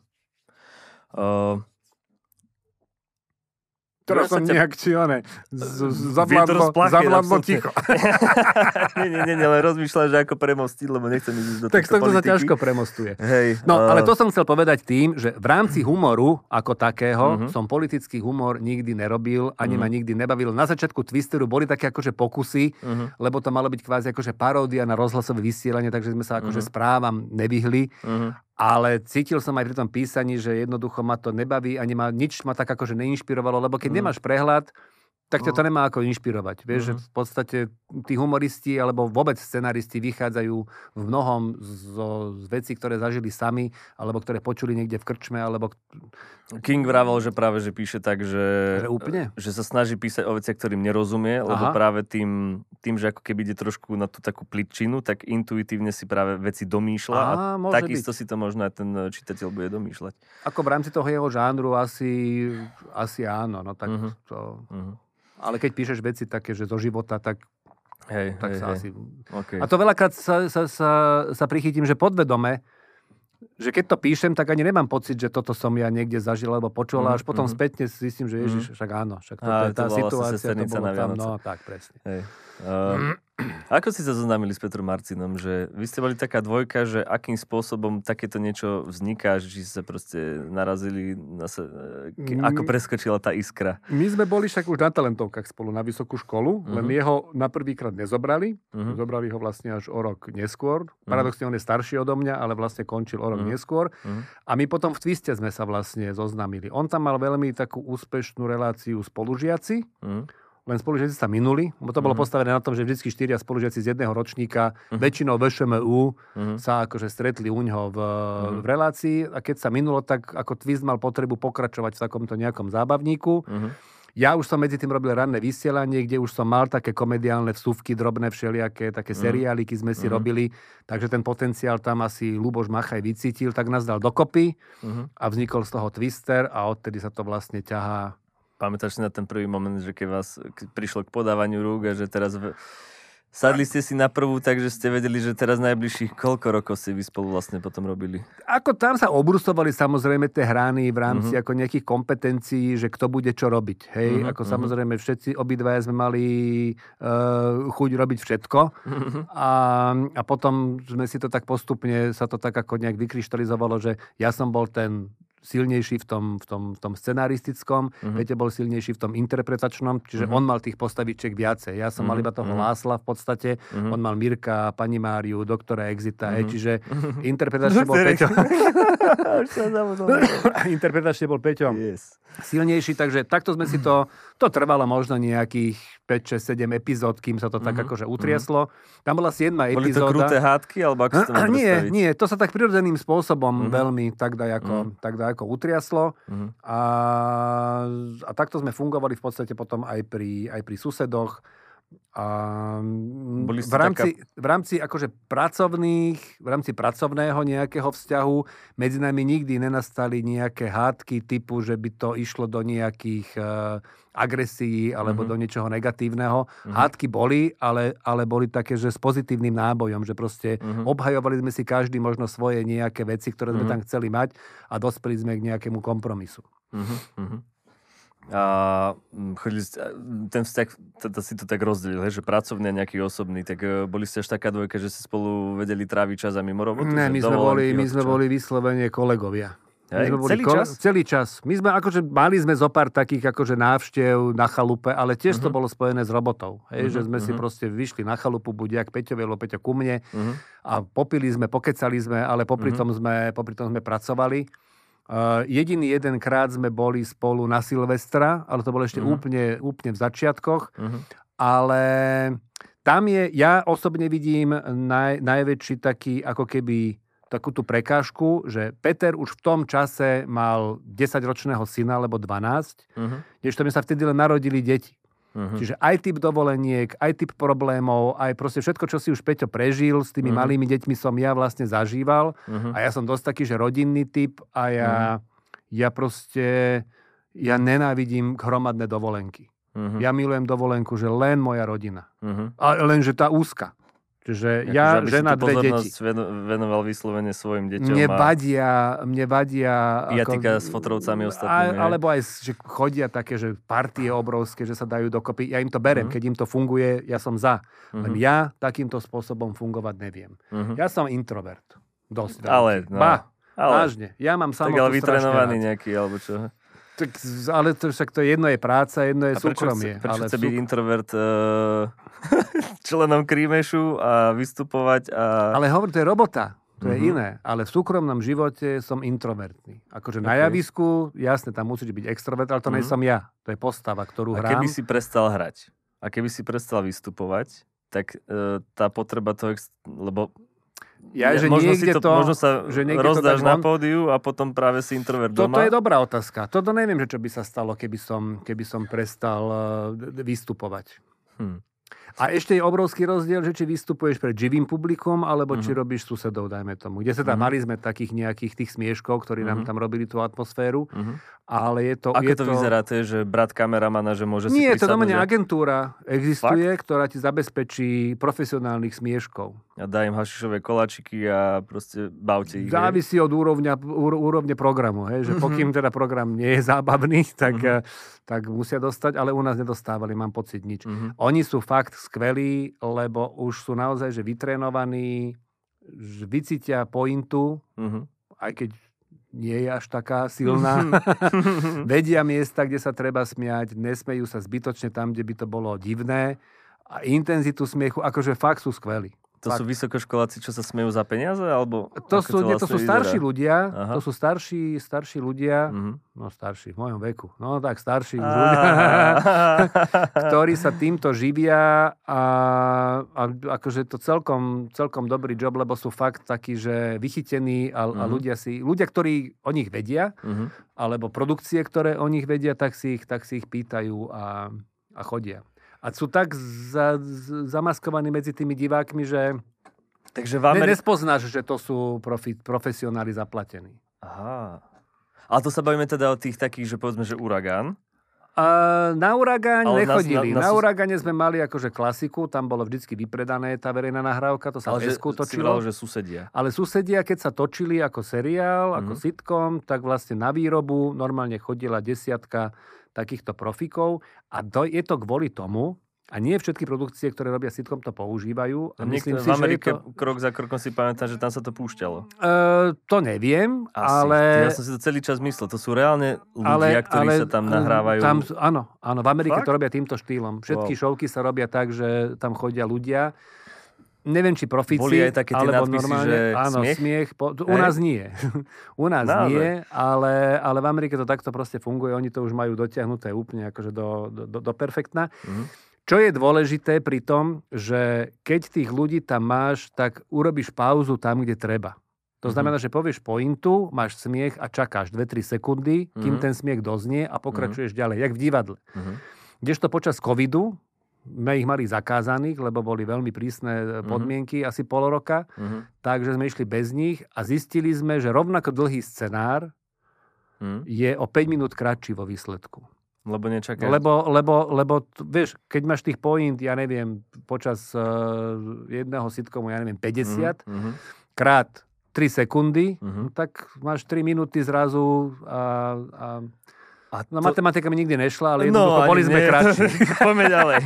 Uh, Teraz som nejak či zavládlo ticho. nie, nie, nie, nie, ale rozmýšľam, že ako premostiť, lebo nechcem ísť do Tak to sa ťažko premostuje. Hej, no, uh... ale to som chcel povedať tým, že v rámci humoru ako takého uh-huh. som politický humor nikdy nerobil, ani uh-huh. ma nikdy nebavil. Na začiatku Twisteru boli také akože pokusy, uh-huh. lebo to malo byť kvázi akože paródia na rozhlasové vysielanie, takže sme sa akože uh-huh. správam nevyhli. Uh-huh ale cítil som aj pri tom písaní, že jednoducho ma to nebaví a nemá, nič ma tak akože neinšpirovalo, lebo keď mm. nemáš prehľad, tak ťa to no. nemá ako inšpirovať. Vieš, mm. že v podstate tí humoristi alebo vôbec scenaristi vychádzajú v mnohom zo, z vecí, ktoré zažili sami, alebo ktoré počuli niekde v krčme, alebo... King vravel, že práve, že píše tak, že... Že úplne? Že sa snaží písať o veciach, ktorým nerozumie, Aha. lebo práve tým, tým, že ako keby ide trošku na tú takú plitčinu, tak intuitívne si práve veci domýšľa Aha, a takisto si to možno aj ten čitateľ bude domýšľať. Ako v rámci toho jeho žánru asi, asi áno, no tak uh-huh. to... Uh-huh. Ale keď píšeš veci také, že zo života, tak Hej, tak hej, sa hej. asi... Okay. A to veľakrát sa, sa, sa, sa prichytím, že podvedome že keď to píšem, tak ani nemám pocit, že toto som ja niekde zažil alebo počul, mm, až potom mm. spätne zistím, že ježiš, mm. však áno, však toto je tá to situácia, to bolo tam, no tak presne. Hej. Uh, ako si sa zoznámili s Petrom Marcinom? Že vy ste boli taká dvojka, že akým spôsobom takéto niečo vzniká, že sa proste narazili, na sa, ke, ako preskočila tá iskra? My sme boli však už na talentovkách spolu na vysokú školu, uh-huh. len mhm. jeho na prvýkrát nezobrali. Uh-huh. Zobrali ho vlastne až o rok neskôr. Uh-huh. Paradoxne on je starší odo mňa, ale vlastne končil o rok uh-huh. neskôr. Uh-huh. A my potom v Twiste sme sa vlastne zoznámili. On tam mal veľmi takú úspešnú reláciu spolužiaci. Uh-huh len spolužiaci sa minuli, lebo to bolo mm-hmm. postavené na tom, že vždy štyria spolužiaci z jedného ročníka, mm-hmm. väčšinou VŠMU, mm-hmm. sa akože stretli u ňoho v, mm-hmm. v relácii a keď sa minulo, tak ako Twist mal potrebu pokračovať v takomto nejakom zábavníku. Mm-hmm. Ja už som medzi tým robil ranné vysielanie, kde už som mal také komediálne vsúvky, drobné všelijaké, také mm. seriáliky sme si mm. robili, takže ten potenciál tam asi Luboš Machaj vycítil, tak nás dal dokopy mm. a vznikol z toho Twister a odtedy sa to vlastne ťahá Pamätáš si na ten prvý moment, že keď vás prišlo k podávaniu rúk a že teraz v... sadli ste si na prvú, takže ste vedeli, že teraz najbližších koľko rokov si vy spolu vlastne potom robili? Ako tam sa obrusovali samozrejme tie hrány v rámci uh-huh. ako nejakých kompetencií, že kto bude čo robiť. Hej, uh-huh, ako uh-huh. samozrejme všetci obidvaja sme mali uh, chuť robiť všetko uh-huh. a, a potom sme si to tak postupne, sa to tak ako nejak vykryštalizovalo, že ja som bol ten silnejší v tom, v tom, v tom scenaristickom, uh-huh. Peťo bol silnejší v tom interpretačnom, čiže uh-huh. on mal tých postavičiek viacej. Ja som uh-huh. mal iba toho uh-huh. Lásla v podstate, uh-huh. on mal Mirka, Pani Máriu, doktora Exita, uh-huh. čiže uh-huh. interpretačne bol Peťo. interpretačne bol Peťo yes. silnejší, takže takto sme si to, to trvalo možno nejakých 5, 6, 7 epizód, kým sa to tak uh-huh. akože utriaslo. Tam bola 7 epizóda. Boli to kruté hádky, alebo ako to Nie, nie, to sa tak prirodzeným spôsobom uh-huh. veľmi tak daj ako, uh-huh. tak daj ako utriaslo. Uh-huh. A, a takto sme fungovali v podstate potom aj pri, aj pri susedoch. A Boli v rámci, taká... v rámci akože pracovných, v rámci pracovného nejakého vzťahu medzi nami nikdy nenastali nejaké hádky typu, že by to išlo do nejakých uh, agresií alebo mm-hmm. do niečoho negatívneho. Mm-hmm. Hádky boli, ale, ale boli také, že s pozitívnym nábojom, že proste mm-hmm. obhajovali sme si každý možno svoje nejaké veci, ktoré sme mm-hmm. tam chceli mať a dospeli sme k nejakému kompromisu. Mm-hmm. A mm, chodili ste, ten vzťah, teda si to tak rozdelil, že pracovný a nejaký osobný, tak e, boli ste až taká dvojka, že ste spolu vedeli tráviť čas a mimo robotu? Ne, my sme, boli, my sme boli vyslovene kolegovia. Hej, sme boli celý ko- čas? Celý čas. My sme akože, mali sme zo pár takých akože návštev na chalupe, ale tiež uh-huh. to mhm. bolo spojené s robotou. Hej, uh-huh, že sme uh-huh. si mhm. proste vyšli na chalupu, buď jak Peťovi, alebo Peťo ku mne uh-huh. a popili sme, pokecali sme, ale popri, uh-huh. tom, sme, popri tom sme pracovali. Uh, jediný jeden krát sme boli spolu na Silvestra, ale to bolo ešte uh-huh. úplne, úplne v začiatkoch. Uh-huh. Ale tam je, ja osobne vidím naj, najväčší taký ako keby takú tú prekážku, že Peter už v tom čase mal 10-ročného syna, alebo 12, uh-huh. kdežto mi sa vtedy len narodili deti. Uh-huh. Čiže aj typ dovoleniek, aj typ problémov, aj proste všetko, čo si už Peťo prežil s tými uh-huh. malými deťmi som ja vlastne zažíval. Uh-huh. A ja som dosť taký, že rodinný typ a ja, uh-huh. ja proste, ja nenávidím hromadné dovolenky. Uh-huh. Ja milujem dovolenku, že len moja rodina. Uh-huh. A len, že tá úzka. Čiže ja, že žena, dve deti. venoval vyslovene svojim deťom. Mne vadia, mne vadia... Piatika s fotrovcami ostatnými. A, alebo aj, že chodia také, že partie obrovské, že sa dajú dokopy. Ja im to berem, uh-huh. keď im to funguje, ja som za. Uh-huh. Len ja takýmto spôsobom fungovať neviem. Uh-huh. Ja som introvert. Dosť. Ale, no, ba, ale, vážne. Ja mám samotnú Tak ale vytrenovaný nejaký, alebo čo? Tak, ale to však to jedno je práca, jedno je a súkromie. Prečo, prečo ale chce byť introvert uh, členom Krímešu a vystupovať? A... Ale hovor, to je robota. To je uh-huh. iné. Ale v súkromnom živote som introvertný. Akože okay. na javisku, jasne, tam musíš byť extrovert, ale to uh-huh. nie som ja. To je postava, ktorú a hrám. A keby si prestal hrať a keby si prestal vystupovať, tak uh, tá potreba toho, lebo ja, že možno, si to, to, možno sa že rozdáš to na pódiu a potom práve si introvert doma. Toto je dobrá otázka. Toto neviem, že čo by sa stalo, keby som, keby som prestal uh, vystupovať. Hmm. A ešte je obrovský rozdiel, že či vystupuješ pred živým publikom, alebo uh-huh. či mhm. robíš susedov, dajme tomu. Kde sa tam uh-huh. mali sme takých nejakých tých smieškov, ktorí uh-huh. nám tam robili tú atmosféru. Uh-huh. Ale je to... Ako je to, to vyzerá? To je, že brat kameramana, že môže Nie, si Nie, to domene že... agentúra existuje, Fakt? ktorá ti zabezpečí profesionálnych smieškov. A dá im hašišové koláčiky a proste bavte ich. Závisí od úrovňa, úrovne programu. Hej? Že mhm. pokým teda program nie je zábavný, tak, mm-hmm. tak musia dostať, ale u nás nedostávali, mám pocit, nič. Mm-hmm. Oni sú fakt skvelí, lebo už sú naozaj že vytrénovaní, že vycítia pointu, mm-hmm. aj keď nie je až taká silná. Vedia miesta, kde sa treba smiať, nesmejú sa zbytočne tam, kde by to bolo divné. A intenzitu smiechu, akože fakt sú skvelí. To tak. sú vysokoškoláci, čo sa smejú za peniaze? Alebo to, sú, to, nie, to sú starší vyzerá? ľudia. Aha. To sú starší, starší ľudia. Mm-hmm. No starší, v mojom veku. No tak starší ľudia. ktorí sa týmto živia a, a akože to celkom, celkom dobrý job, lebo sú fakt takí, že vychytení a, mm-hmm. a mhm. ľudia si, ľudia, ktorí o nich vedia, mm-hmm. alebo produkcie, ktoré o nich vedia, tak si ich, tak si ich pýtajú a, a chodia a sú tak za, zamaskovaní medzi tými divákmi, že Takže vám... Ameri- nespoznáš, že to sú profi, profesionáli zaplatení. Aha. Ale to sa bavíme teda o tých takých, že povedzme, že uragán. Uh, na Uragáň nechodili. Na, na, na, na Uragáne sme mali akože klasiku, tam bolo vždycky vypredané tá verejná nahrávka, to sa v Esku točilo. že susedia. Ale susedia, keď sa točili ako seriál, mm-hmm. ako mhm. sitcom, tak vlastne na výrobu normálne chodila desiatka takýchto profikov a to, je to kvôli tomu, a nie všetky produkcie, ktoré robia sitcom, to používajú. A myslím si, v Amerike to... krok za krokom si pamätám, že tam sa to púšťalo. Uh, to neviem, Asi. ale... Ja som si to celý čas myslel. To sú reálne ľudia, ale, ktorí ale, sa tam nahrávajú. Tam, áno, áno, v Amerike Fakt? to robia týmto štýlom. Všetky wow. šovky sa robia tak, že tam chodia ľudia neviem, či profici, Boli aj také tie alebo normálne, že áno, smiech? smiech po, u nás nie. u nás no, nie, ale, ale v Amerike to takto proste funguje. Oni to už majú dotiahnuté úplne akože do, do, do perfektna. Mm. Čo je dôležité pri tom, že keď tých ľudí tam máš, tak urobíš pauzu tam, kde treba. To mhm. znamená, mm-hmm. že povieš pointu, máš smiech a čakáš 2-3 sekundy, kým mm-hmm. ten smiech doznie a pokračuješ mm-hmm. ďalej, jak v divadle. Mm-hmm. Kdežto počas covidu, sme ich mali zakázaných, lebo boli veľmi prísne e, mhm. podmienky, uh-huh. asi pol roka. Uh-huh. Takže sme išli bez nich a zistili sme, že rovnako dlhý scenár uh-huh. je o 5 minút kratší vo výsledku. Lebo nečakáš. Lebo, lebo, lebo, vieš, keď máš tých point, ja neviem, počas uh, jedného sitcomu, ja neviem, 50, uh-huh. krát 3 sekundy, uh-huh. tak máš 3 minúty zrazu a, a a no to... matematika mi nikdy nešla, ale no, boli sme nie, kratší. Poďme ďalej.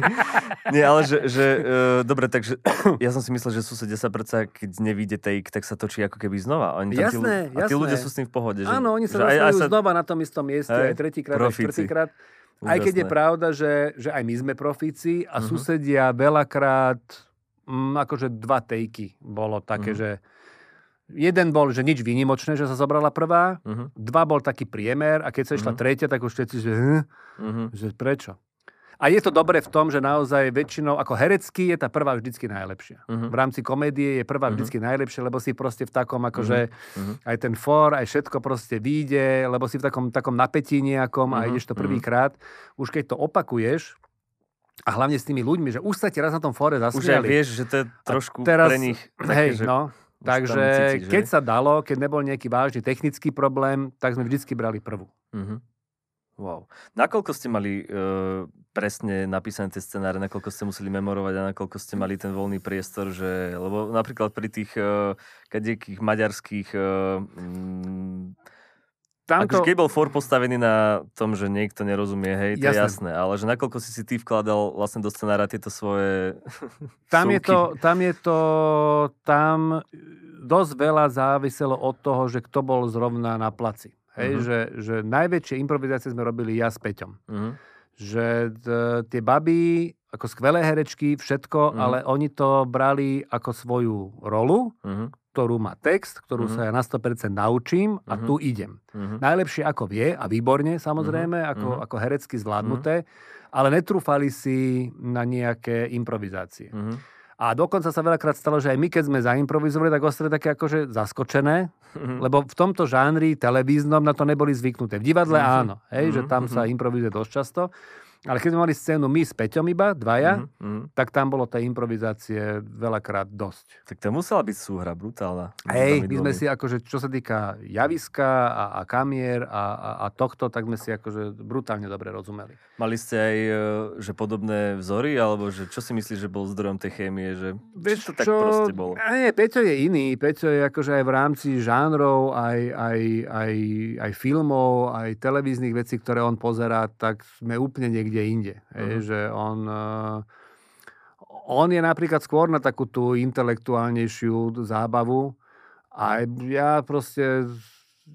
Nie, ale že, že uh, dobre, takže ja som si myslel, že susedia sa predsa, keď nevíde take, tak sa točí ako keby znova. Oni jasné, tí, jasné. A tí ľudia sú s tým v pohode. Že, Áno, oni sa dostajú sa... znova na tom istom mieste, hej, aj tretíkrát, aj štvrtýkrát. Aj keď je pravda, že, že aj my sme profíci a uh-huh. susedia veľakrát, mm, akože dva tejky bolo také, uh-huh. že Jeden bol, že nič výnimočné, že sa zobrala prvá. Uh-huh. Dva bol taký priemer a keď sa išla uh-huh. tretia, tak už všetci, že, uh-huh. že prečo? A je to dobré v tom, že naozaj väčšinou, ako herecky je tá prvá vždycky najlepšia. Uh-huh. V rámci komédie je prvá uh-huh. vždycky najlepšia, lebo si proste v takom, akože uh-huh. aj ten for, aj všetko proste vyjde, lebo si v takom, takom napätí nejakom uh-huh. a ideš to prvýkrát. Už keď to opakuješ, a hlavne s tými ľuďmi, že už sa ti raz na tom fóre zasmiali. Už aj vieš, že to je trošku teraz, pre nich také, hej, že... no, Takže cítiš, keď sa dalo, keď nebol nejaký vážny technický problém, tak sme vždycky brali prvú. Uh-huh. Wow. Nakoľko ste mali uh, presne napísané tie scenáre, nakoľko ste museli memorovať a nakoľko ste mali ten voľný priestor, že, lebo napríklad pri tých uh, kadekých maďarských uh, mm, Tamto... Akože keď bol for postavený na tom, že niekto nerozumie, hej, to jasné. je jasné, ale že nakoľko si si ty vkladal vlastne do scenára tieto svoje tam je to, tam je to, tam dosť veľa záviselo od toho, že kto bol zrovna na placi. Hej, uh-huh. že, že najväčšie improvizácie sme robili ja s Peťom. Uh-huh. Že t- tie baby, ako skvelé herečky, všetko, uh-huh. ale oni to brali ako svoju rolu, uh-huh ktorú má text, ktorú uh-huh. sa ja na 100% naučím a uh-huh. tu idem. Uh-huh. Najlepšie ako vie a výborne samozrejme, uh-huh. ako, ako herecky zvládnuté, uh-huh. ale netrúfali si na nejaké improvizácie. Uh-huh. A dokonca sa veľakrát stalo, že aj my, keď sme zaimprovizovali, tak ostali také akože zaskočené, uh-huh. lebo v tomto žánri televíznom na to neboli zvyknuté. V divadle uh-huh. áno, hej, uh-huh. že tam sa improvizuje dosť často. Ale keď sme mali scénu my s Peťom iba, dvaja, mm-hmm. tak tam bolo tej improvizácie veľakrát dosť. Tak to musela byť súhra brutálna. Hej, my sme si akože, čo sa týka javiska a, a kamier a, a, a tohto, tak sme si akože brutálne dobre rozumeli. Mali ste aj, e, že podobné vzory, alebo že čo si myslíš, že bol zdrojom tej chémie, že Vieš, to tak proste bolo? Nie, Peťo je iný. Peťo je akože aj v rámci žánrov, aj, aj, aj, aj filmov, aj televíznych vecí, ktoré on pozerá, tak sme úplne niekde niekde inde. Uh-huh. Je, že on, uh, on je napríklad skôr na takú tú intelektuálnejšiu zábavu a ja proste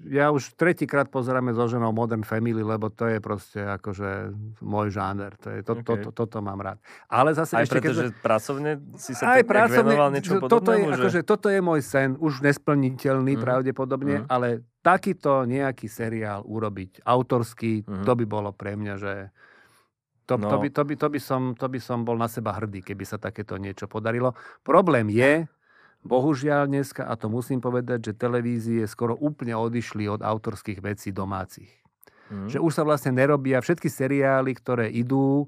ja už tretíkrát pozeráme so ženou Modern Family, lebo to je proste akože môj žáner. To je, to, okay. to, to, toto mám rád. Ale zase aj ešte... preto, keď... pracovne si sa aj pracovne, venoval niečo toto je, že... akože, toto je môj sen, už nesplniteľný mm-hmm. pravdepodobne, mm-hmm. ale takýto nejaký seriál urobiť autorský, mm-hmm. to by bolo pre mňa, že to, no. to, by, to, by, to, by som, to by som bol na seba hrdý, keby sa takéto niečo podarilo. Problém je, bohužiaľ dneska, a to musím povedať, že televízie skoro úplne odišli od autorských vecí domácich. Mm. Že už sa vlastne nerobia všetky seriály, ktoré idú,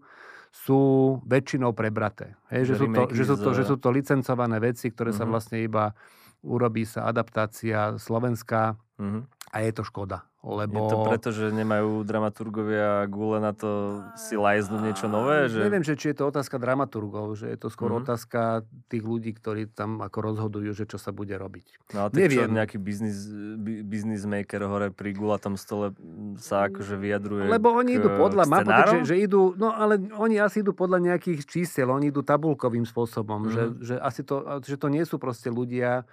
sú väčšinou prebraté. Hej, že, sú to, že, sú to, že sú to licencované veci, ktoré mm-hmm. sa mhm. vlastne iba urobí sa adaptácia slovenská mm-hmm. A je to škoda. Lebo... Je to preto, že nemajú dramaturgovia gule na to si lajznúť niečo nové? Že... Neviem, že či je to otázka dramaturgov, že je to skôr mm-hmm. otázka tých ľudí, ktorí tam ako rozhodujú, že čo sa bude robiť. No a tak Neviem. čo, nejaký business, business maker hore pri gulatom stole sa akože vyjadruje Lebo oni idú podľa mapu, že, že idú, no ale oni asi idú podľa nejakých čísel, oni idú tabulkovým spôsobom, mm-hmm. že, že asi to, že to nie sú proste ľudia,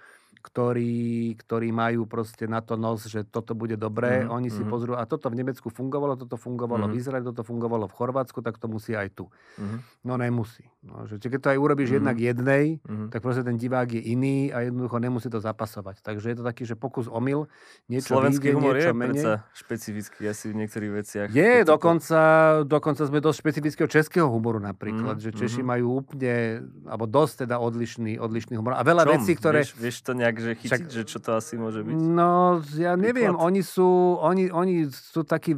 ktorí, ktorí majú proste na to nos, že toto bude dobré. Mm-hmm. Oni si mm-hmm. pozrú, a toto v Nemecku fungovalo, toto fungovalo mm-hmm. v Izraeli, toto fungovalo v Chorvátsku, tak to musí aj tu. Mm-hmm. No nemusí. No, že keď to aj urobíš mm-hmm. jednak jednej, mm-hmm. tak proste ten divák je iný a jednoducho nemusí to zapasovať. Takže je to taký, že pokus omyl, niečo Slovenský vyjde, humor niečo je menej. špecifický asi v niektorých veciach. Je, dokonca, to... dokonca sme dosť špecifického českého humoru napríklad, mm-hmm. že Češi mm-hmm. majú úplne, alebo dosť teda odlišný, odlišný humor. A veľa Čom? vecí, ktoré... Vieš, vieš to nejak, že chytiť, Však... že čo to asi môže byť? No, ja neviem, Príklad. oni sú, oni, oni sú takí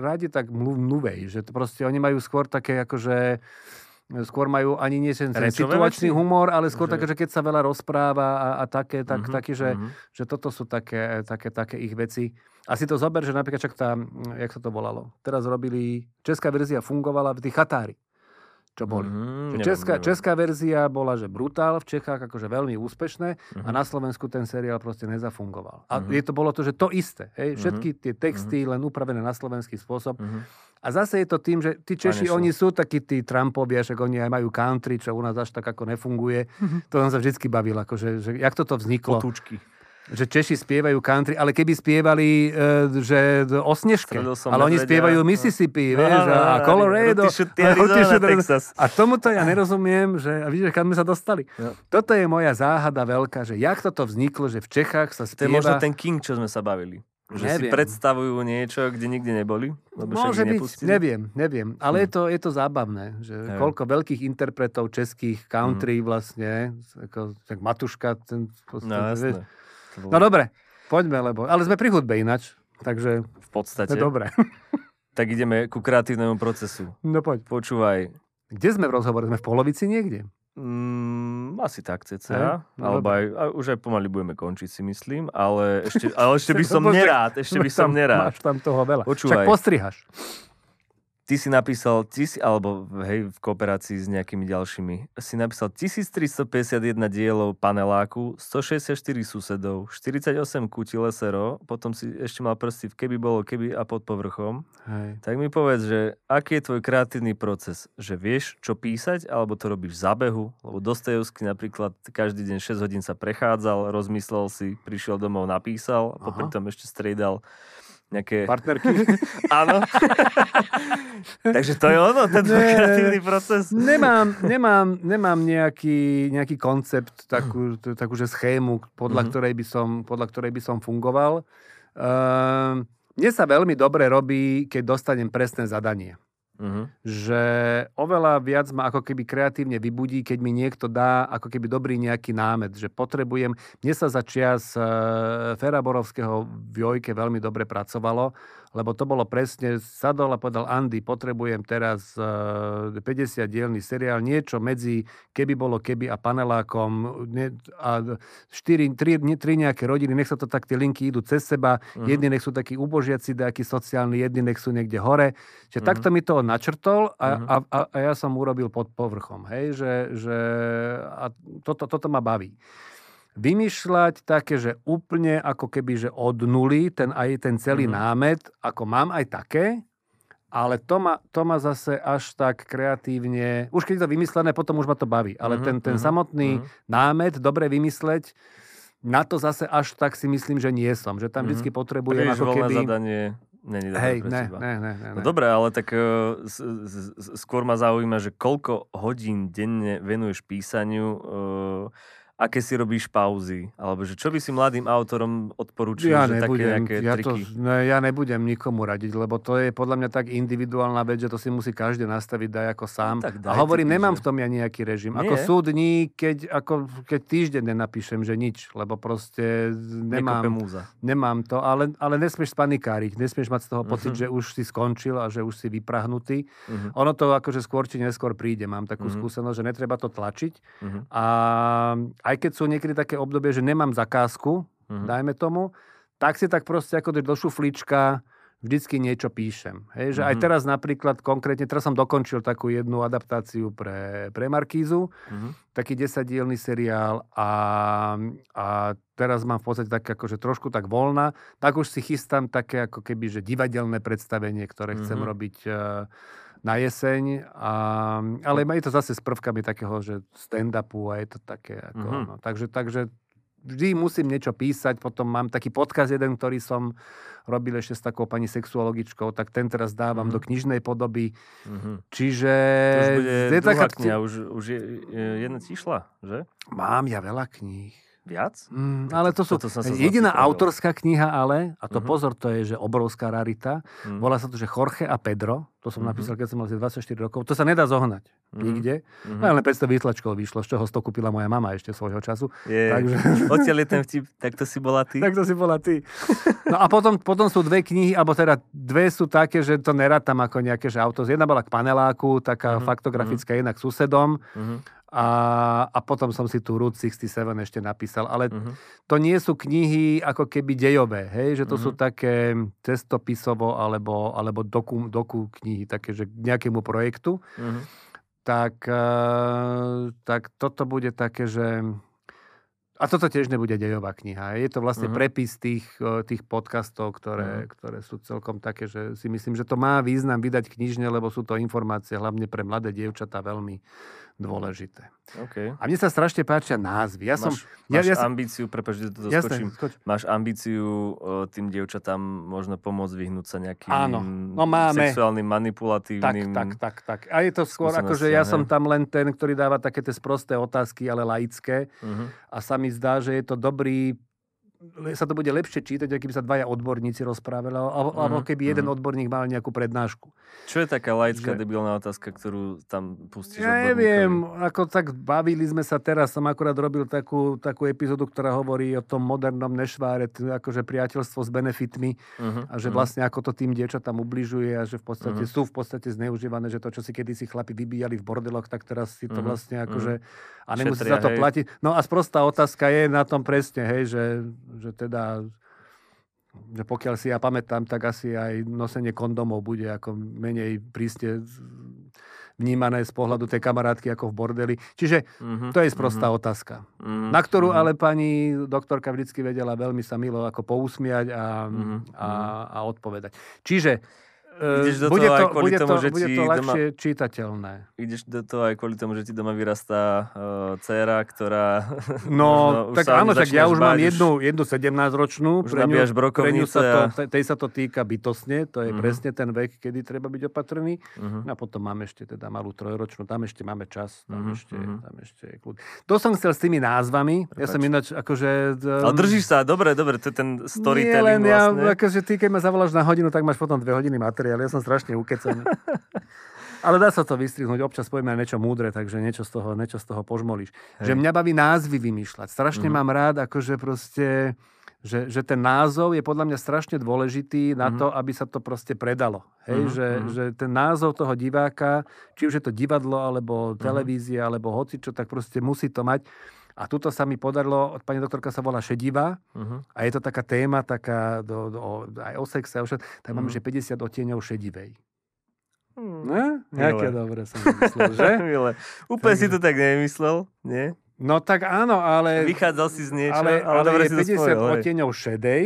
radi tak mluvej, že to proste oni majú skôr také akože skôr majú ani nie ten, situačný veci? humor, ale skôr že... také, že keď sa veľa rozpráva a, a také, tak, uh-huh, taký, že, uh-huh. že toto sú také, také, také ich veci. A si to zober, že napríklad čak tá, jak sa to volalo, teraz robili, česká verzia fungovala v tých chatári čo boli. Mm, neviem, česká, neviem. česká verzia bola, že brutál, v Čechách akože veľmi úspešné mm-hmm. a mhm. na Slovensku ten seriál proste nezafungoval. A mm-hmm. je to bolo to, že to isté. Hej? Mhm. Všetky tie texty mm-hmm. len upravené na slovenský spôsob. Mm-hmm. A zase je to tým, že tí Češi, oni sú takí tí Trumpovia, však oni aj majú country, čo u nás až tak ako nefunguje. Mm-hmm. To som sa vždy bavil, akože, že jak toto vzniklo. Potúčky že Češi spievajú country, ale keby spievali, e, že o Snežke, ale oni spievajú Mississippi, no, vieš, a Colorado. A, a tomuto ja nerozumiem, že, a vidíš, kam sme sa dostali. No. Toto je moja záhada veľká, že jak toto vzniklo, že v Čechách sa spieva... To je možno ten King, čo sme sa bavili. Že neviem. si predstavujú niečo, kde nikde neboli? Lebo Môže byť, neviem, neviem. Ale hm. je, to, je to zábavné, že neviem. koľko veľkých interpretov českých country hm. vlastne, ako, tak Matuška, ten, no, jasné. No dobre, poďme, lebo... Ale sme pri hudbe ináč, takže... V podstate. Dobre. tak ideme ku kreatívnemu procesu. No poď. Počúvaj. Kde sme v rozhovore? Sme v polovici niekde? Mm, asi tak, cca. No, alebo aj, aj, už aj pomaly budeme končiť, si myslím. Ale ešte, ale ešte by som nerád. Ešte by som nerád. Máš tam toho veľa. Počúvaj. Však postrihaš ty si napísal, tis, alebo hej, v kooperácii s nejakými ďalšími, si napísal 1351 dielov paneláku, 164 susedov, 48 kutí lesero, potom si ešte mal prsty v keby bolo keby a pod povrchom. Hej. Tak mi povedz, že aký je tvoj kreatívny proces? Že vieš, čo písať, alebo to robíš v zábehu? Lebo Dostojevský napríklad každý deň 6 hodín sa prechádzal, rozmyslel si, prišiel domov, napísal, a popri tom ešte striedal nejaké... Partnerky? Áno. Takže to je ono, ten ne, kreatívny proces. Nemám, nemám, nemám nejaký, nejaký koncept, takú, takú že schému, podľa, mm-hmm. ktorej by som, podľa ktorej by som fungoval. Uh, mne sa veľmi dobre robí, keď dostanem presné zadanie. Uh-huh. Že oveľa viac ma ako keby kreatívne vybudí, keď mi niekto dá ako keby dobrý nejaký námet, že potrebujem. Mne sa za čias Fera Borovského v Jojke veľmi dobre pracovalo, lebo to bolo presne, sadol a povedal Andy, potrebujem teraz uh, 50 dielný seriál, niečo medzi keby bolo keby a panelákom ne, a 4, 3, 3 nejaké rodiny, nech sa to tak tie linky idú cez seba, uh-huh. jedni nech sú takí ubožiaci, nejakí sociálni, jedni nech sú niekde hore. Čiže uh-huh. takto mi to načrtol a, uh-huh. a, a, a ja som urobil pod povrchom, hej, že, že a toto, toto ma baví vymýšľať také, že úplne ako keby, že od nuly, ten, aj ten celý mm-hmm. námet, ako mám aj také, ale to ma, to ma zase až tak kreatívne, už keď je to vymyslené, potom už ma to baví, ale mm-hmm, ten, ten mm-hmm, samotný mm-hmm. námet, dobre vymysleť, na to zase až tak si myslím, že nie som, že tam mm-hmm. vždy potrebujem ako keby... zadanie není Hej, ne, ne, ne, ne, No dobre, ale tak uh, skôr ma zaujíma, že koľko hodín denne venuješ písaniu uh, aké si robíš pauzy? Alebo že čo by si mladým autorom odporúčil, ja že nebudem, také nejaké ja triky? To, ne, ja nebudem nikomu radiť, lebo to je podľa mňa tak individuálna vec, že to si musí každý nastaviť daj ako sám. No, tak daj, a hovorím, ty, nemám že... v tom ja nejaký režim. Nie? Ako sú dní, keď, ako, keď týždeň nenapíšem, že nič, lebo proste nemám, nemám to, ale, ale nesmieš spanikáriť, nesmieš mať z toho pocit, uh-huh. že už si skončil a že už si vyprahnutý. Uh-huh. Ono to akože skôr či neskôr príde. Mám takú uh-huh. skúsenosť, že netreba to tlačiť. Uh-huh. A aj keď sú niekedy také obdobie, že nemám zakázku, mm-hmm. dajme tomu, tak si tak proste ako do šuflička vždycky niečo píšem. Hej, že mm-hmm. aj mhm. teraz napríklad konkrétne, teraz som dokončil takú jednu adaptáciu pre, pre Markízu, mm-hmm. taký desadielný seriál a, a teraz mám v podstate tak akože trošku tak voľna, tak už si chystám také ako keby, že divadelné predstavenie, ktoré mm-hmm. chcem mhm. robiť uh, na jeseň, a, ale je to zase s prvkami takého, že stand-upu a je to také ako, mm-hmm. no, takže, takže vždy musím niečo písať, potom mám taký podkaz jeden, ktorý som robil ešte s takou pani sexuologičkou, tak ten teraz dávam mm-hmm. do knižnej podoby. Mm-hmm. Čiže... To už bude je taká... kniha, už, už je, jedna ti išla, že? Mám ja veľa kníh. Viac? Mm, ale to sú jediná autorská kniha, ale, a to uh-huh. pozor, to je, že obrovská rarita, uh-huh. volá sa to, že Jorge a Pedro, to som uh-huh. napísal, keď som mal 24 rokov, to sa nedá zohnať uh-huh. nikde. Uh-huh. No len 500 výtlačkov vyšlo, z čoho 100 kúpila moja mama ešte svojho času. Je, Takže... Odtiaľ je ten vtip, tak to si bola ty. tak to si bola ty. No a potom, potom sú dve knihy, alebo teda dve sú také, že to nerátam ako nejaké, že auto. Jedna bola k paneláku, taká uh-huh. faktografická, uh-huh. jednak susedom. Uh-huh a, a potom som si tu Route 67 ešte napísal. Ale uh-huh. to nie sú knihy ako keby dejové, hej? že to uh-huh. sú také cestopisovo alebo, alebo doku, doku knihy, také, že k nejakému projektu. Uh-huh. Tak, uh, tak toto bude také, že... A toto tiež nebude dejová kniha. Je to vlastne uh-huh. prepis tých, tých podcastov, ktoré, uh-huh. ktoré sú celkom také, že si myslím, že to má význam vydať knižne, lebo sú to informácie hlavne pre mladé dievčatá veľmi, dôležité. Okay. A mne sa strašne páčia názvy. Ja máš, som, máš ja, ambíciu, prepáč, že to doskočím, máš ambíciu tým dievčatám možno pomôcť vyhnúť sa nejakým Áno, no máme. sexuálnym, manipulatívnym... Tak, tak, tak, tak. A je to skôr ako, že ja som tam len ten, ktorý dáva také tie sprosté otázky, ale laické. Uh-huh. A sa mi zdá, že je to dobrý sa to bude lepšie čítať, keby sa dvaja odborníci rozprávali, alebo, uh-huh, alebo keby jeden uh-huh. odborník mal nejakú prednášku. Čo je taká laická, že... debilná otázka, ktorú tam pustíš Ja neviem, ako tak bavili sme sa teraz, som akurát robil takú, takú epizódu, ktorá hovorí o tom modernom nešváre, akože priateľstvo s benefitmi uh-huh, a že uh-huh. vlastne ako to tým dievčatám ubližuje a že v podstate uh-huh. sú v podstate zneužívané, že to, čo si kedysi chlapi vybíjali v bordeloch, tak teraz si to uh-huh. vlastne akože uh-huh. a nemusí Šetria, za to hej. platiť. No a sprostá otázka je na tom presne, hej, že že teda že pokiaľ si ja pamätám, tak asi aj nosenie kondomov bude ako menej prísne vnímané z pohľadu tej kamarátky ako v bordeli. Čiže mm-hmm, to je sprostá mm-hmm. otázka, mm-hmm, na ktorú mm-hmm. ale pani doktorka vždycky vedela veľmi sa milo ako pousmiať a, mm-hmm. a, a odpovedať. Čiže Ideš do bude toho to, aj kvôli bude tomu, to, že bude ti to ľahšie doma... čitateľné. Ideš do toho aj kvôli tomu, že ti doma vyrastá uh, dcéra, ktorá... No, tak áno, tak ja už mám jednu, jednu 17-ročnú. Už pre ňu, pre ňu sa to, tej sa to týka bytosne, to je uh-huh. presne ten vek, kedy treba byť opatrný. Uh-huh. A potom mám ešte teda malú trojročnú, tam ešte máme čas, tam, uh-huh. ešte, tam ešte je kľud. To som chcel s tými názvami, Prepač. ja som ináč akože... Um... Ale držíš sa, dobre, dobre, to je ten storytelling Nie, len vlastne. ja, akože ty keď ma zavoláš na hodinu, tak máš potom dve hodiny materiál, ja som strašne ukecaný. Ale dá sa to vystrihnúť, občas povieme aj niečo múdre, takže niečo z toho, niečo z toho požmolíš. Hej. Že mňa baví názvy vymýšľať. Strašne mm. mám rád, akože proste že, že ten názov je podľa mňa strašne dôležitý na mm. to, aby sa to proste predalo. Hej, mm. že, mm. že ten názov toho diváka, či už je to divadlo, alebo mhm. televízia, mm. alebo hocičo, tak proste musí to mať. A tuto sa mi podarilo, pani doktorka sa volá Šedivá uh-huh. a je to taká téma, taká do, do, aj o sexe, o všet, tak uh-huh. máme, že 50 odtieňov šedivej. Hmm. Ne? Nejaké dobre som myslel, že? Milé. Úplne tak... si to tak nemyslel, nie? No tak áno, ale... Vychádzal si z niečo, ale, ale, ale dobre je 50 spojil, odtieňov šedej,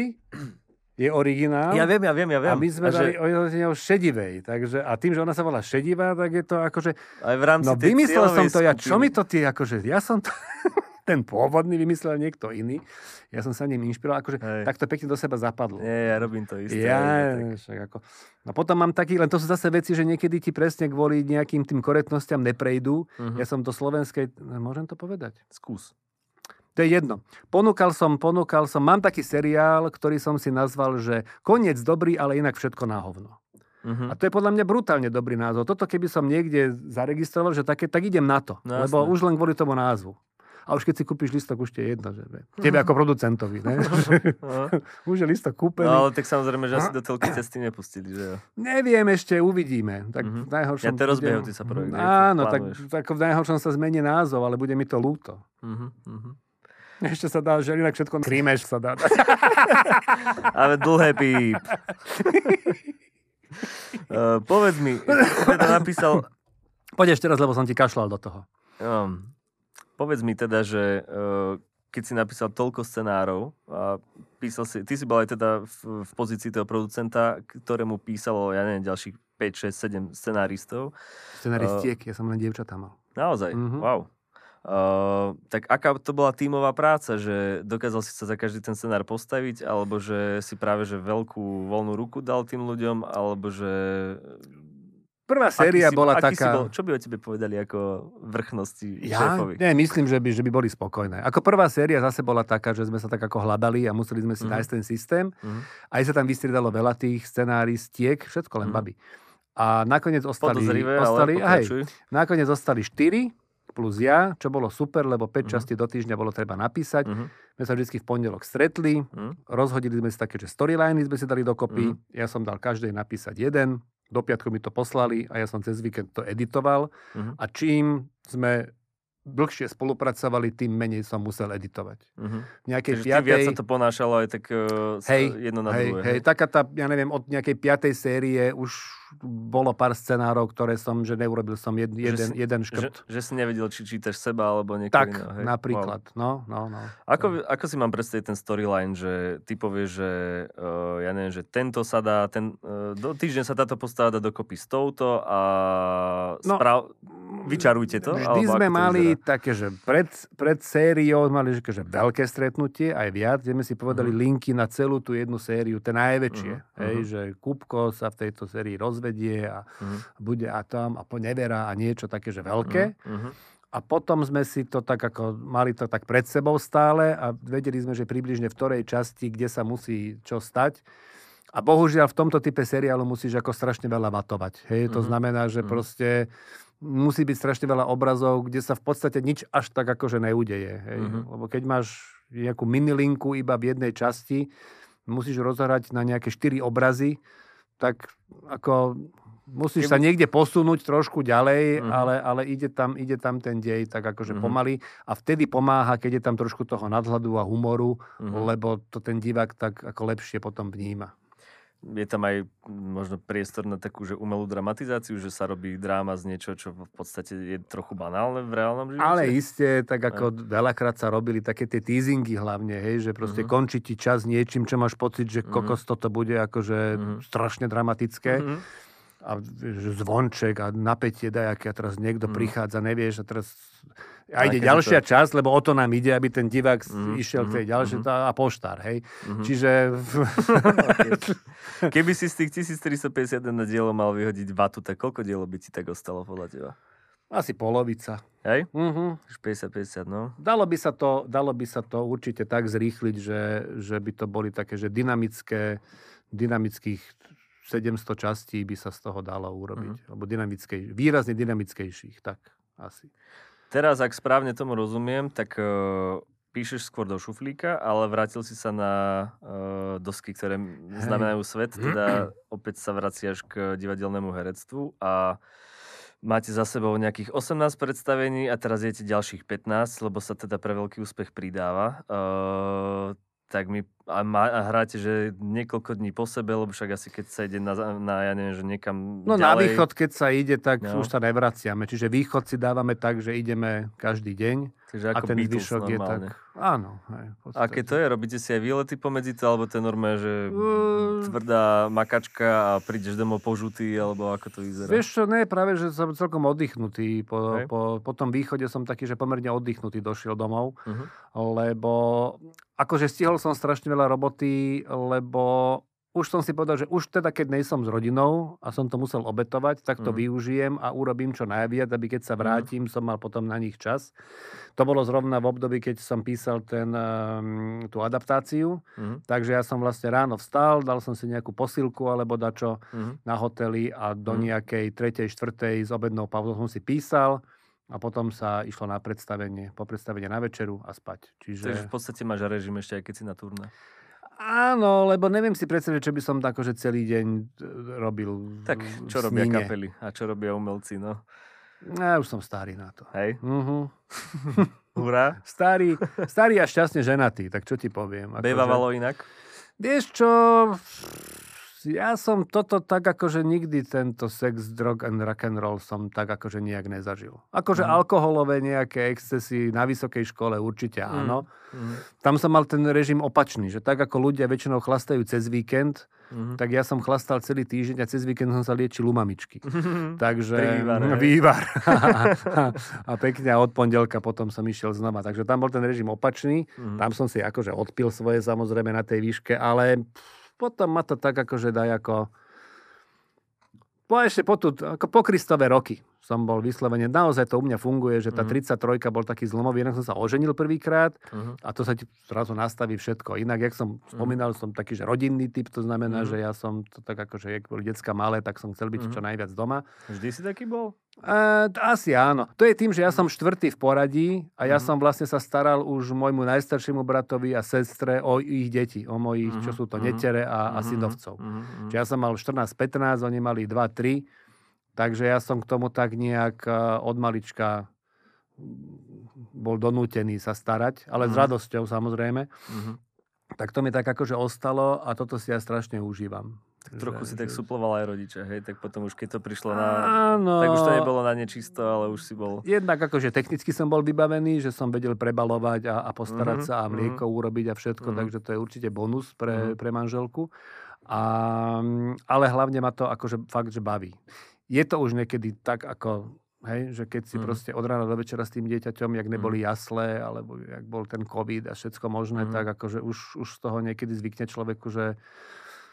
je originál. Ja viem, ja viem, ja viem. A my sme a dali že... odtieňov šedivej. Takže, a tým, že ona sa volá šedivá, tak je to akože... Aj v rámci no vymyslel som to ja, čo mi to ty, akože ja som to ten pôvodný vymyslel niekto iný. Ja som sa ním inšpiroval, akože Hej. takto pekne do seba zapadlo. Nie, ja robím to isté. Ja, však ako. No potom mám taký, len to sú zase veci, že niekedy ti presne kvôli nejakým tým korektnostiam neprejdú. Uh-huh. Ja som do slovenskej, môžem to povedať? Skús. To je jedno. Ponúkal som, ponúkal som, mám taký seriál, ktorý som si nazval, že koniec dobrý, ale inak všetko na hovno. Uh-huh. A to je podľa mňa brutálne dobrý názov. Toto keby som niekde zaregistroval, že také, tak idem na to. No, lebo už len kvôli tomu názvu. A už keď si kúpiš listok, už je jedno, že tebe ako producentovi, ne? už je listok kúpený. No, ale tak samozrejme, že asi do telky cesty nepustili, že jo? Neviem, ešte uvidíme. Tak v najhoršom... Ja to rozbiehajúci sa projekt. Áno, tak, tak v najhoršom sa zmení názov, ale bude mi to lúto. Uh-huh, uh-huh. Ešte sa dá, že inak všetko krímeš sa dá. ale dlhé píp. uh, povedz mi, teda napísal... Poď ešte raz, lebo som ti kašľal do toho. Um, Povedz mi teda, že uh, keď si napísal toľko scenárov a písal si, ty si bol aj teda v, v pozícii toho producenta, ktorému písalo, ja neviem, ďalších 5, 6, 7 scenáristov. Scenáristiek, uh, ja som len dievčatá mal. Naozaj? Mm-hmm. Wow. Uh, tak aká to bola tímová práca, že dokázal si sa za každý ten scenár postaviť, alebo že si práve že veľkú voľnú ruku dal tým ľuďom, alebo že Prvá séria aký bola si, taká... Bol, čo by o tebe povedali ako vrchnosti ja? šéfovi? Nie, myslím, že by, že by boli spokojné. Ako prvá séria zase bola taká, že sme sa tak ako hľadali a museli sme si uh-huh. nájsť ten systém. Uh-huh. Aj sa tam vystriedalo veľa tých scenáristiek, všetko len uh-huh. baby. A nakoniec ostali... ostali ale hej, nakoniec ostali štyri plus ja, čo bolo super, lebo 5 uh-huh. častí do týždňa bolo treba napísať. Uh-huh. My sa vždy v pondelok stretli, uh-huh. rozhodili sme si také, že storyliny sme si dali dokopy. Uh-huh. Ja som dal každej napísať jeden, do piatku mi to poslali a ja som cez víkend to editoval. Uh-huh. A čím sme dlhšie spolupracovali, tým menej som musel editovať. Uh-huh. V nejakej Takže piatej... viac sa to ponášalo aj tak uh, hej, jedno na hej, druhé. Hej, taká tá, ja neviem, od nejakej piatej série už bolo pár scenárov, ktoré som, že neurobil som jed, jeden, že, jeden škrt. Že, že si nevedel, či čítaš seba, alebo niekoho Tak, iného, napríklad. Wow. No, no, no. Ako, ako si mám predstaviť ten storyline, že ty povieš, že uh, ja neviem, že tento sa dá, ten, uh, do týždeň sa táto postava dá dokopy s touto a no, správ... vyčarujte to? Vždy sme mali také, že pred, pred sériou mali že, že veľké stretnutie, aj viac, kde sme si povedali uh-huh. linky na celú tú jednu sériu, tie najväčšie. Uh-huh. Hej, že Kupko sa v tejto sérii roz rozvedie a uh-huh. bude a tam a po nevera a niečo také, že veľké. Uh-huh. A potom sme si to tak ako, mali to tak pred sebou stále a vedeli sme, že približne v ktorej časti, kde sa musí čo stať. A bohužiaľ v tomto type seriálu musíš ako strašne veľa matovať. Hej? To uh-huh. znamená, že uh-huh. proste musí byť strašne veľa obrazov, kde sa v podstate nič až tak akože neudeje. Hej? Uh-huh. Lebo keď máš nejakú minilinku iba v jednej časti, musíš rozhrať na nejaké štyri obrazy, tak ako musíš sa niekde posunúť trošku ďalej, uh-huh. ale, ale ide, tam, ide tam ten dej tak akože uh-huh. pomaly a vtedy pomáha, keď je tam trošku toho nadhľadu a humoru, uh-huh. lebo to ten divák tak ako lepšie potom vníma je tam aj možno priestor na takú že umelú dramatizáciu, že sa robí dráma z niečo, čo v podstate je trochu banálne v reálnom živote? Ale iste, tak ako aj. veľakrát sa robili také tie teasingy hlavne, hej, že proste uh-huh. končí ti čas niečím, čo máš pocit, že uh-huh. toto bude akože uh-huh. strašne dramatické. Uh-huh a zvonček a napätie dajaké a teraz niekto mm. prichádza, nevieš a teraz a ide ďalšia to... časť, lebo o to nám ide, aby ten divák mm, išiel mm, k tej mhm, ďalšej mm, a poštár, hej. Mm. Čiže... Keby si z tých 1351 dielov mal vyhodiť vatu, tak koľko dielov by ti tak ostalo podľa teba? Asi polovica. Hej? Uh-huh. 50-50, no. Dalo by, sa to, dalo by sa to určite tak zrýchliť, že, že by to boli také, že dynamické, dynamických 700 častí by sa z toho dalo urobiť. Uh-huh. Alebo dynamickej, výrazne dynamickejších, tak asi. Teraz, ak správne tomu rozumiem, tak uh, píšeš skôr do šuflíka, ale vrátil si sa na uh, dosky, ktoré znamenajú svet, teda opäť sa vraciaš k divadelnému herectvu a máte za sebou nejakých 18 predstavení a teraz jete ďalších 15, lebo sa teda pre veľký úspech pridáva. Uh, tak mi a, má, a hráte, že niekoľko dní po sebe, lebo však asi keď sa ide na, na ja neviem, že niekam No ďalej. na východ, keď sa ide, tak no. už sa nevraciame. Čiže východ si dávame tak, že ideme každý deň. A ako ten Beatles zvyšok je tak... Áno. Hej. Aké to je? Robíte si aj výlety pomedzi to, alebo to je normálne, že Uh, tvrdá makačka a prídeš domov požutý, alebo ako to vyzerá? Vieš čo, ne, práve, že som celkom oddychnutý. Po, Hej. po, po tom východe som taký, že pomerne oddychnutý došiel domov, Mhm. lebo akože stihol som strašne veľa roboty, lebo už som si povedal, že už teda, keď nejsom s rodinou a som to musel obetovať, tak to Mhm. využijem a urobím čo najviac, aby keď sa Mhm. vrátim, som mal potom na nich čas. To bolo zrovna v období, keď som písal ten, um, tú adaptáciu, Mhm. takže ja som vlastne ráno vstal, dal som si nejakú posilku alebo dačo, Mhm. na hoteli a do Mhm. nejakej tretej, štvrtej s obednou pauzou som si písal a potom sa išlo na predstavenie, po predstavenie na večeru a spať. Takže v Čiže podstate máš režim ešte aj keď si na turné. Áno, lebo neviem si predstaviť, čo by som akože celý deň e, robil Tak čo robia snine. kapely a čo robia umelci, no. Ja už som starý na to. Hej, Mhm. hurá. Starý, starý a šťastne ženatý, tak čo ti poviem? Akože- Bejvávalo inak? Vieš čo, ja som toto tak akože nikdy tento sex, drug and rock and roll som tak akože nejak nezažil. Akože Mhm. alkoholové nejaké excesy na vysokej škole určite áno. Mhm. Tam som mal ten režim opačný, že tak ako ľudia väčšinou chlastajú cez víkend, Mhm. tak ja som chlastal celý týždeň a cez víkend som sa liečil u mamičky. Takže vývar. a pekne a od pondelka potom som išiel znova. Takže tam bol ten režim opačný. Mhm. Tam som si akože odpil svoje samozrejme na tej výške, ale potom ma to tak akože daj ako... Po ešte po, tu, ako po Kristové roky som bol vyslovene. Naozaj to u mňa funguje, že tá Mhm. 33 bol taký zlomový. Inak som sa oženil prvýkrát Mhm. a to sa ti zrazu nastaví všetko. Inak, jak som spomínal, som taký, že rodinný typ, to znamená, Mhm. že ja som to tak akože, jak boli decka malé, tak som chcel byť Mhm. čo najviac doma. Vždy si taký bol? T- asi áno. To je tým, že ja som štvrtý v poradí a ja Mhm. som vlastne sa staral už môjmu najstaršiemu bratovi a sestre o ich deti, o mojich, čo Mhm, sú to mhm, netere a, a Mhm, synovcov. mhm, mhm. Čiže ja som mal 14-15, oni mali 2-3, takže ja som k tomu tak nejak e, od malička mm, bol donútený sa starať, ale s Mhm. radosťou samozrejme. Mhm. Tak to mi tak akože ostalo a toto si ja strašne užívam. Tak trochu Že- si tak suploval aj rodičia, hej? Tak potom už keď to prišlo na... Áno. Tak už to nebolo na nečisto, ale už si bol... Jednak akože technicky som bol vybavený, že som vedel prebalovať a, a postarať Mhm, sa a mhm. mlieko urobiť a všetko, Mhm. takže to je určite bonus pre, Mhm. pre manželku. A, ale hlavne ma to akože fakt, že baví. Je to už niekedy tak ako, hej, že keď si Mhm. proste od rána do večera s tým dieťaťom, jak neboli jasle, alebo jak bol ten covid a všetko možné, Mhm. tak akože už, už z toho niekedy zvykne človeku, že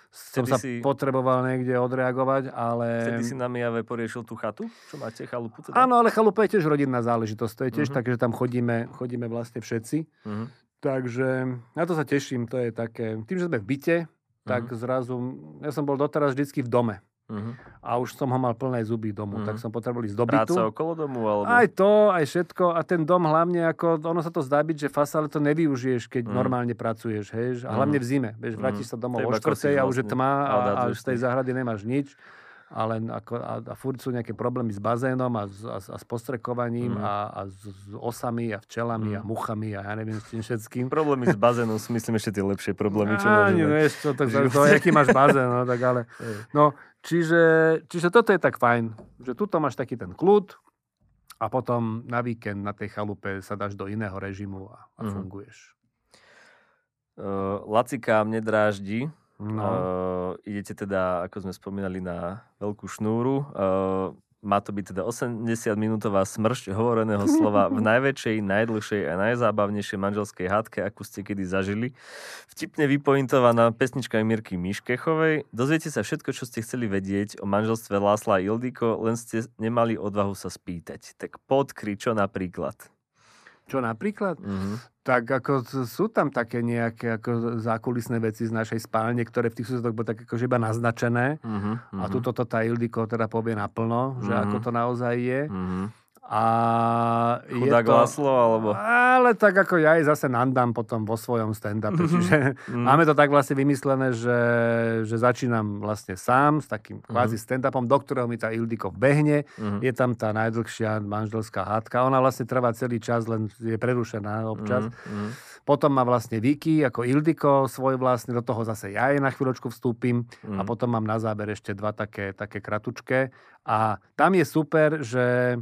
som sa si- potreboval niekde odreagovať, ale... Vtedy si na Mijave poriešil tú chatu? Čo máte, chalupu teda? Áno, ale chalupa je tiež rodinná záležitosť. To je tiež Mhm. tak, že tam chodíme, chodíme vlastne všetci. Mhm. Takže na to sa teším. To je také... Tým, že sme v byte, tak Mhm. zrazu... Ja som bol doteraz vždycky v dome. Mhm. A už som ho mal plné zuby domu. Mhm. Tak som potreboval ísť do bytu. Práca okolo domu? Alebo... Aj to, aj všetko. A ten dom hlavne, ako, ono sa to zdá byť, že fasa, ale to nevyužiješ, keď Mhm. normálne pracuješ. Hej? A hlavne v zime. Vieš, vrátiš sa domov o štvrtej kosíš a už je tma A a, a odhadzuješ z tej záhrady nemáš nič. Ale ako, a, a furt sú nejaké problémy s bazénom a, s- a, a s postrekovaním Mhm. a, a s, s osami a včelami a Mhm. muchami a ja neviem s tým všetkým. Problémy s bazénom sú myslím ešte tie lepšie problémy, čo nie, mať. vieš čo, tak to, to, aký máš bazén, no tak ale... No, čiže, čiže toto je tak fajn, že tuto máš taký ten kľud a potom na víkend na tej chalupe sa dáš do iného režimu a, a Mhm. funguješ. Uh, Lacika mne dráždi. No, Uh, idete teda, ako sme spomínali, na veľkú šnúru. Uh, má to byť teda 80-minútová smršť hovoreného slova v najväčšej, najdlhšej a najzábavnejšej manželskej hádke, akú ste kedy zažili. Vtipne vypointovaná pesnička Mirky Miškechovej. Dozviete sa všetko, čo ste chceli vedieť o manželstve Lásla a Ildiko, len ste nemali odvahu sa spýtať. Tak podkry, čo napríklad? Čo napríklad? Mhm. Tak ako sú tam také nejaké ako zákulisné veci z našej spálne, ktoré v tých susedoch boli tak akože iba naznačené. Mhm. A tuto to tá Ildiko teda povie naplno, že Mhm. ako to naozaj je. Mhm. A Chudák je to, Laslo, alebo... Ale tak ako ja aj zase nandám potom vo svojom stand-upe. Mhm. Čiže Mm. máme to tak vlastne vymyslené, že, že začínam vlastne sám s takým kvázi stand-upom, do ktorého mi tá Ildiko vbehne. Mhm. Je tam tá najdlhšia manželská hádka. Ona vlastne trvá celý čas, len je prerušená občas. Mhm, mhm. Potom má vlastne Vicky ako Ildiko svoj vlastne, do toho zase ja jej na chvíľočku vstúpim Mhm. a potom mám na záber ešte dva také, také kratučké. A tam je super, že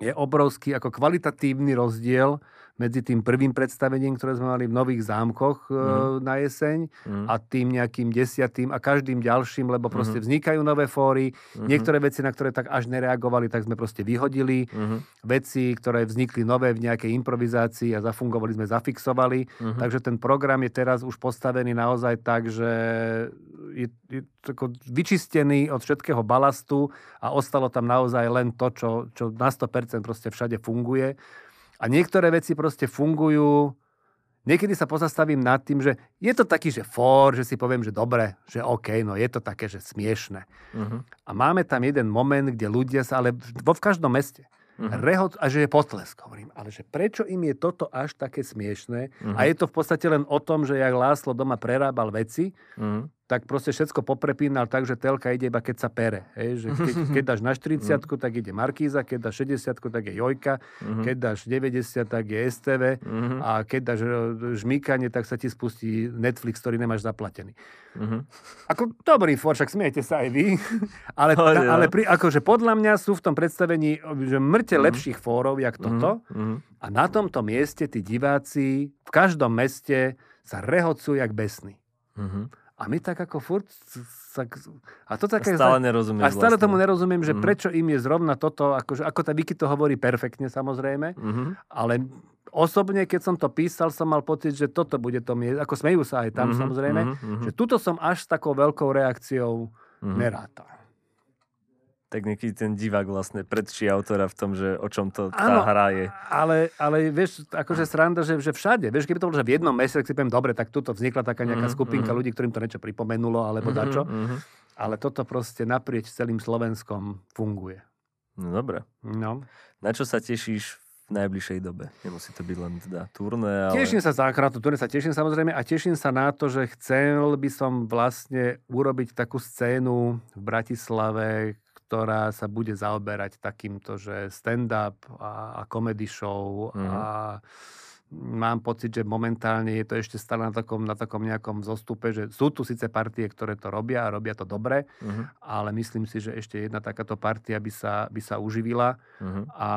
je obrovský ako kvalitatívny rozdiel medzi tým prvým predstavením, ktoré sme mali v Nových zámkoch Mhm. na jeseň Mhm. a tým nejakým desiatým a každým ďalším, lebo proste Mhm. vznikajú nové fóry. Mhm. Niektoré veci, na ktoré tak až nereagovali, tak sme proste vyhodili. Mhm. Veci, ktoré vznikli nové v nejakej improvizácii a zafungovali sme, zafixovali. Mhm. Takže ten program je teraz už postavený naozaj tak, že je, je tako vyčistený od všetkého balastu a ostalo tam naozaj len to, čo, čo na 100% proste všade funguje. A niektoré veci proste fungujú Niekedy sa pozastavím nad tým, že je to taký, že for, že si poviem, že dobre, že OK, no je to také, že smiešne. Mhm. A máme tam jeden moment, kde ľudia sa, ale vo v každom meste, Mhm. rehot a že je potlesk. Hovorím, ale že prečo im je toto až také smiešné? Mhm. A je to v podstate len o tom, že jak Láslo doma prerábal veci, Mhm. Tak proste všetko poprepínal tak, že telka ide iba keď sa pere. Hej? Že keď, keď dáš na 40 tak ide Markíza, keď dáš 60 tak je Jojka, Mhm. keď dáš 90 tak je STV Mhm. a keď dáš e, žmýkanie, tak sa ti spustí Netflix, ktorý nemáš zaplatený. Mhm. Ako dobrý for, však smiejte sa aj vy. Ale, Pohode, no. ale pri, akože podľa mňa sú v tom predstavení že mŕte lepších fórov, jak toto. Mhm. A na tomto mieste tí diváci v každom meste sa rehocujú jak besní. Mhm. A my tak ako furt... A to také... Stále nerozumieš a stále vlastne. tomu nerozumiem, že Mhm. prečo im je zrovna toto, akože, ako tá Vicky to hovorí perfektne samozrejme, Mhm. ale osobne, keď som to písal, som mal pocit, že toto bude to mieste, ako smejú sa aj tam Mhm, samozrejme, mhm, mhm. že tuto som až s takou veľkou reakciou Mhm. nerátal. Tak nejaký ten divák vlastne predčí autora v tom, že o čom to tá Áno, hra je. Ale, ale vieš, akože sranda, že, že všade. Vieš, keby to bolo, že v jednom meste, tak si poviem, dobre, tak tuto vznikla taká nejaká Mhm, skupinka mhm. ľudí, ktorým to niečo pripomenulo, alebo Mhm, dačo. mhm. Ale toto proste naprieč celým Slovenskom funguje. No dobre. No. Na čo sa tešíš v najbližšej dobe? Nemusí to byť len teda turné, ale... Teším sa zákrát, turné sa teším samozrejme a teším sa na to, že chcel by som vlastne urobiť takú scénu v Bratislave, ktorá sa bude zaoberať takýmto, že stand-up a, a comedy show. Mhm. a mám pocit, že momentálne je to ešte stále na takom, na takom nejakom zostupe, že sú tu síce partie, ktoré to robia a robia to dobre, Mhm, ale myslím si, že ešte jedna takáto partia by sa, by sa uživila. Mhm, a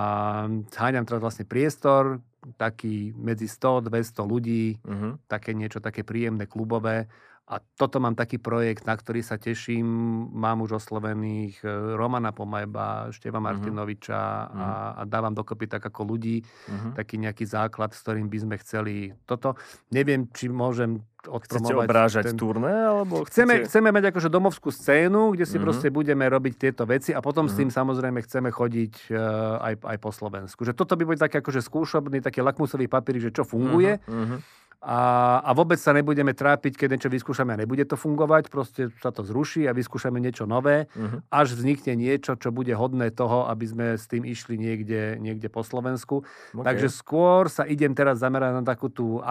háňam teraz vlastne priestor, taký medzi 100-200 ľudí, mhm, také niečo také príjemné, klubové. A toto mám taký projekt, na ktorý sa teším. Mám už oslovených e, Romana Pomajba, Števa Mhm. Martinoviča a, a dávam dokopy tak ako ľudí, mhm. taký nejaký základ, s ktorým by sme chceli toto. Neviem, či môžem Chcete odpromovať. obrážať ten- turné, alebo Chceme, chcete... chceme mať akože domovskú scénu, kde si Mhm. proste budeme robiť tieto veci a potom s Mhm. tým samozrejme chceme chodiť e, aj, aj po Slovensku. Že toto by bol taký akože skúšobný, taký lakmusový papír, že čo funguje Mhm, mhm. a, a vôbec sa nebudeme trápiť, keď niečo vyskúšame a nebude to fungovať, proste sa to zruší a vyskúšame niečo nové, Mhm. až vznikne niečo, čo bude hodné toho, aby sme s tým išli niekde, niekde po Slovensku. OK. Takže skôr sa idem teraz zamerať na takú tú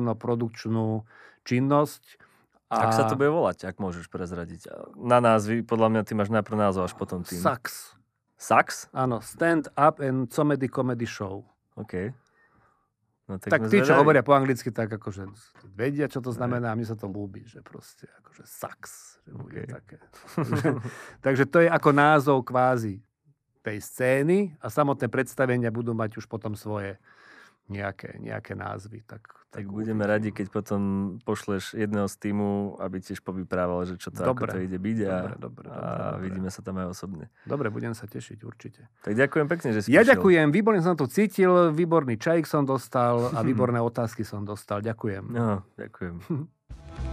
agentúrno-produkčnú činnosť. Ak sa to bude volať, ak môžeš prezradiť. Na názvy, podľa mňa ty máš najprv názov, až potom tým. Sax. Sax? Áno, Stand Up and Comedy Comedy Show. OK. No, tak, Tak tí, čo zvedaví. hovoria po anglicky, tak akože vedia, čo to znamená a mne sa to ľúbi, že proste akože sax. Že bude OK. také. Takže to je ako názov kvázi tej scény a samotné predstavenia budú mať už potom svoje nejaké, nejaké názvy. Tak, Tak budeme radi, keď potom pošleš jedného z týmu, aby tiež povyprával, že čo to, Dobre. ako to ide byť a, Dobre, dobre, a dobre. vidíme sa tam aj osobne. Dobre, budem sa tešiť, určite. Tak ďakujem pekne, že si Ja prišiel. ďakujem, výborne som to cítil, výborný čajík som dostal a výborné otázky som dostal. Ďakujem. No, ďakujem.